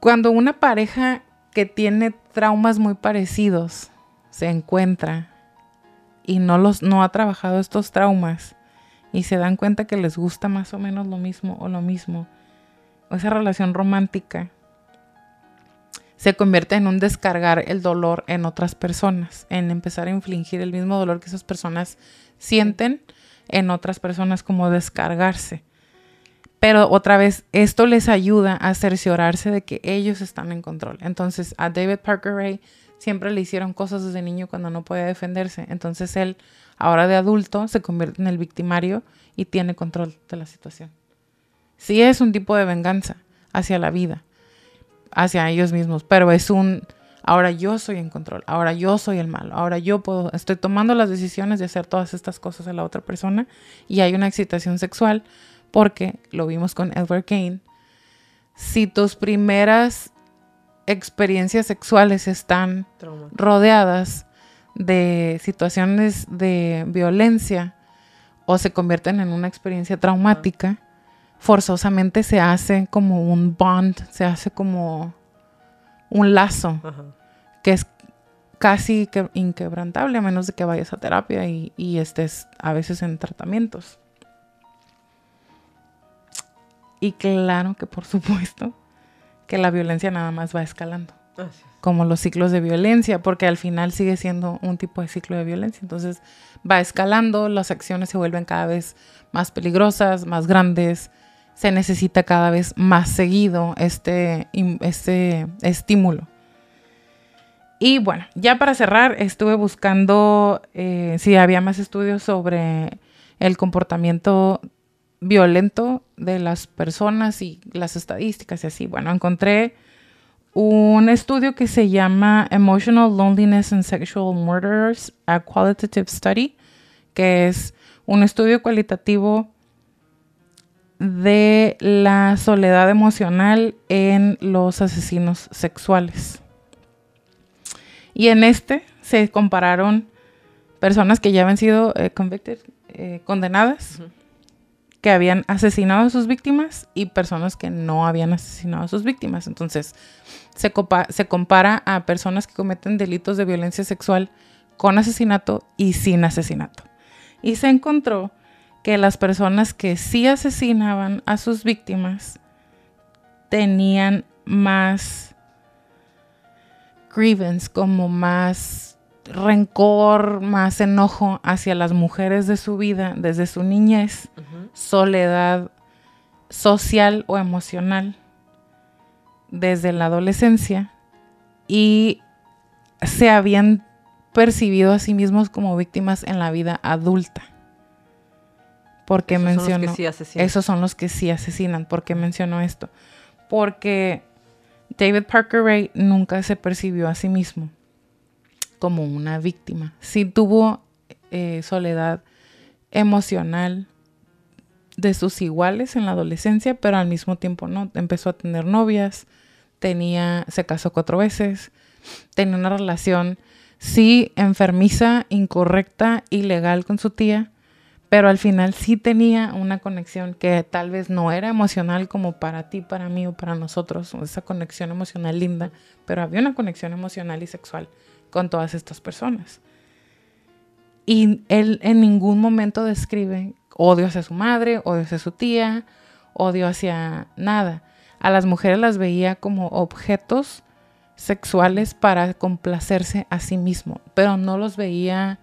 Cuando una pareja que tiene traumas muy parecidos se encuentra y no los no ha trabajado estos traumas y se dan cuenta que les gusta más o menos lo mismo o lo mismo, esa relación romántica se convierte en un descargar el dolor en otras personas, en empezar a infligir el mismo dolor que esas personas sienten en otras personas como descargarse. Pero otra vez, esto les ayuda a cerciorarse de que ellos están en control. Entonces, a David Parker Ray siempre le hicieron cosas desde niño cuando no podía defenderse. Entonces, él, ahora de adulto, se convierte en el victimario y tiene control de la situación. Sí es un tipo de venganza hacia la vida hacia ellos mismos, pero es un, ahora yo soy en control, ahora yo soy el malo, ahora yo puedo, estoy tomando las decisiones de hacer todas estas cosas a la otra persona y hay una excitación sexual porque lo vimos con Edward Kane. Si tus primeras experiencias sexuales están rodeadas de situaciones de violencia o se convierten en una experiencia traumática, forzosamente se hace como un bond, se hace como un lazo que es casi inquebrantable a menos de que vayas a terapia y, estés a veces en tratamientos. Y claro que por supuesto que la violencia nada más va escalando. Como los ciclos de violencia, porque al final sigue siendo un tipo de ciclo de violencia. Entonces va escalando, las acciones se vuelven cada vez más peligrosas, más grandes, se necesita cada vez más seguido este, este estímulo. Y bueno, ya para cerrar, estuve buscando eh, si había más estudios sobre el comportamiento violento de las personas y las estadísticas y así. Bueno, encontré un estudio que se llama Emotional Loneliness and Sexual Murderers, a Qualitative Study, que es un estudio cualitativo de la soledad emocional en los asesinos sexuales. Y en este se compararon personas que ya habían sido eh, eh, condenadas, que habían asesinado a sus víctimas y personas que no habían asesinado a sus víctimas. Entonces, se, se compara a personas que cometen delitos de violencia sexual con asesinato y sin asesinato. Y se encontró que las personas que sí asesinaban a sus víctimas tenían más grievance, como más rencor, más enojo hacia las mujeres de su vida desde su niñez, soledad social o emocional desde la adolescencia y se habían percibido a sí mismos como víctimas en la vida adulta. Porque esos mencionó. Son los que sí esos son los que sí asesinan. ¿Por qué mencionó esto? Porque David Parker Ray nunca se percibió a sí mismo como una víctima. Sí tuvo eh, soledad emocional de sus iguales en la adolescencia, pero al mismo tiempo no. Empezó a tener novias, tenía, se casó cuatro veces, tenía una relación, sí, enfermiza, incorrecta, ilegal con su tía, pero al final sí tenía una conexión que tal vez no era emocional como para ti, para mí o para nosotros, esa conexión emocional linda, pero había una conexión emocional y sexual con todas estas personas. Y él en ningún momento describe odio hacia su madre, odio hacia su tía, odio hacia nada. A las mujeres las veía como objetos sexuales para complacerse a sí mismo, pero no los veía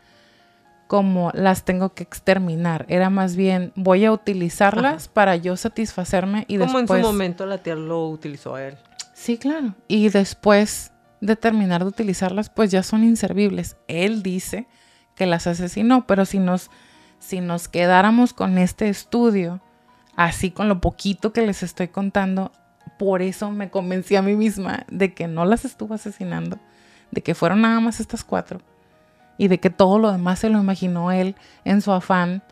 como las tengo que exterminar. Era más bien, voy a utilizarlas para yo satisfacerme y como después... en su momento la tía lo utilizó a él. Sí, claro. Y después de terminar de utilizarlas, pues ya son inservibles. Él dice que las asesinó, pero si nos, si nos quedáramos con este estudio, así con lo poquito que les estoy contando, por eso me convencí a mí misma de que no las estuvo asesinando, de que fueron nada más estas cuatro y de que todo lo demás se lo imaginó él en su afán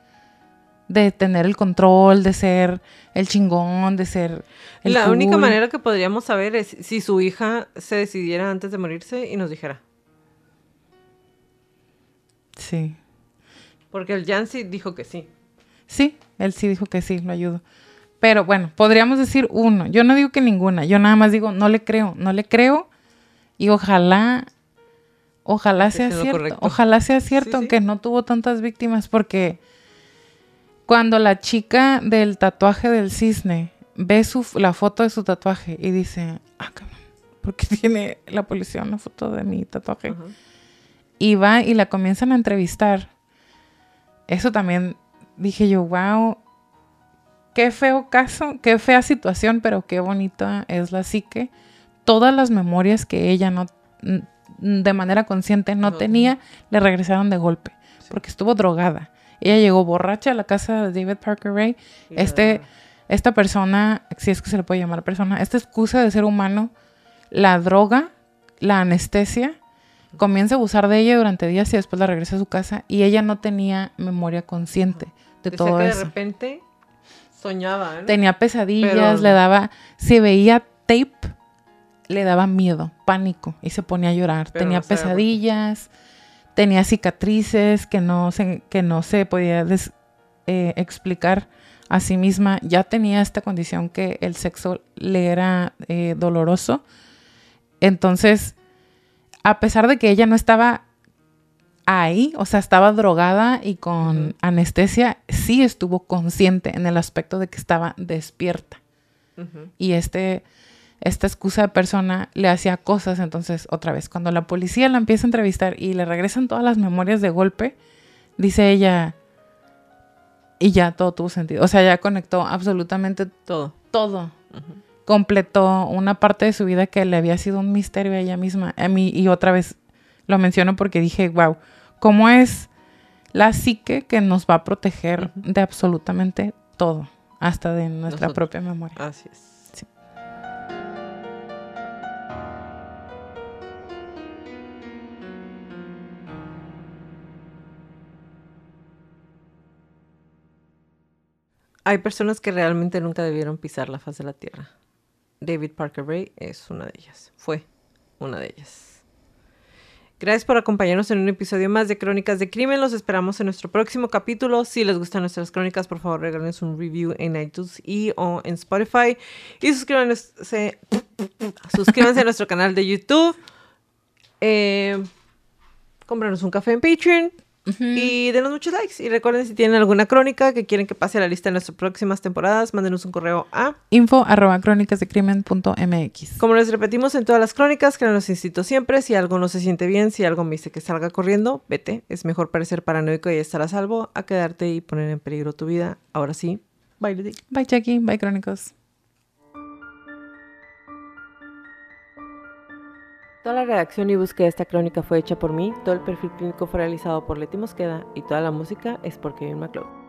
de tener el control, de ser el chingón, de ser el La única manera que podríamos saber es si su hija se decidiera antes de morirse y nos dijera. Sí. Porque el Jancy dijo que sí. Sí, él sí dijo que sí, lo ayudo. Pero bueno, podríamos decir uno. Yo no digo que ninguna. Yo nada más digo, no le creo, no le creo. Y ojalá, ojalá sea cierto. correcto. Ojalá sea cierto Sí, sí. que no tuvo tantas víctimas porque cuando la chica del tatuaje del cisne ve su, la foto de su tatuaje y dice, ah, cabrón, ¿por qué tiene la policía una foto de mi tatuaje? Y va y la comienzan a entrevistar. Eso también dije yo, wow, qué feo caso, qué fea situación, pero qué bonita es la psique. Todas las memorias que ella no, de manera consciente no No. tenía, le regresaron de golpe, porque estuvo drogada. Ella llegó borracha a la casa de David Parker Ray. Este, esta persona, si es que se le puede llamar persona, esta excusa de ser humano, la droga, la anestesia, comienza a abusar de ella durante días y después la regresa a su casa y ella no tenía memoria consciente de todo que de eso. repente soñaba, ¿no? Tenía pesadillas, Pero- le daba, si veía tape, le daba miedo, pánico y se ponía a llorar. Pero tenía qué. Tenía cicatrices que no se, que no se podía des- eh, explicar a sí misma. Ya tenía esta condición que el sexo le era eh, doloroso. Entonces, a pesar de que ella no estaba ahí, o sea, estaba drogada y con anestesia, sí estuvo consciente en el aspecto de que estaba despierta. Y este, esta excusa de persona le hacía cosas. Entonces, otra vez, cuando la policía la empieza a entrevistar y le regresan todas las memorias de golpe, dice ella, y ya todo tuvo sentido. O sea, ya conectó absolutamente Todo. todo completó una parte de su vida que le había sido un misterio a ella misma. A mí, y otra vez lo menciono porque dije, wow, ¿cómo es la psique que nos va a proteger de absolutamente todo, hasta de nuestra Nosotros. propia memoria? Así es. Hay personas que realmente nunca debieron pisar la faz de la tierra. David Parker Ray es una de ellas. Fue una de ellas. Gracias por acompañarnos en un episodio más de Crónicas de Crimen. Los esperamos en nuestro próximo capítulo. Si les gustan nuestras crónicas, por favor, regálenos un review en iTunes y o en Spotify. Y suscríbanse, a nuestro canal de YouTube. Eh, un café en Patreon. Y denos muchos likes. Y recuerden, si tienen alguna crónica que quieren que pase a la lista en nuestras próximas temporadas, mándenos un correo a. Info arroba crónicasdecrimen.mx. Como les repetimos en todas las crónicas, que los incito siempre. Si algo no se siente bien, si algo me dice que salga corriendo, vete. Es mejor parecer paranoico y estar a salvo a quedarte y poner en peligro tu vida. Ahora sí, bye, Lady. Bye, Jackie. Bye, Crónicos. Toda la redacción y búsqueda de esta crónica fue hecha por mí, todo el perfil clínico fue realizado por Leti Mosqueda y toda la música es por Kevin MacLeod.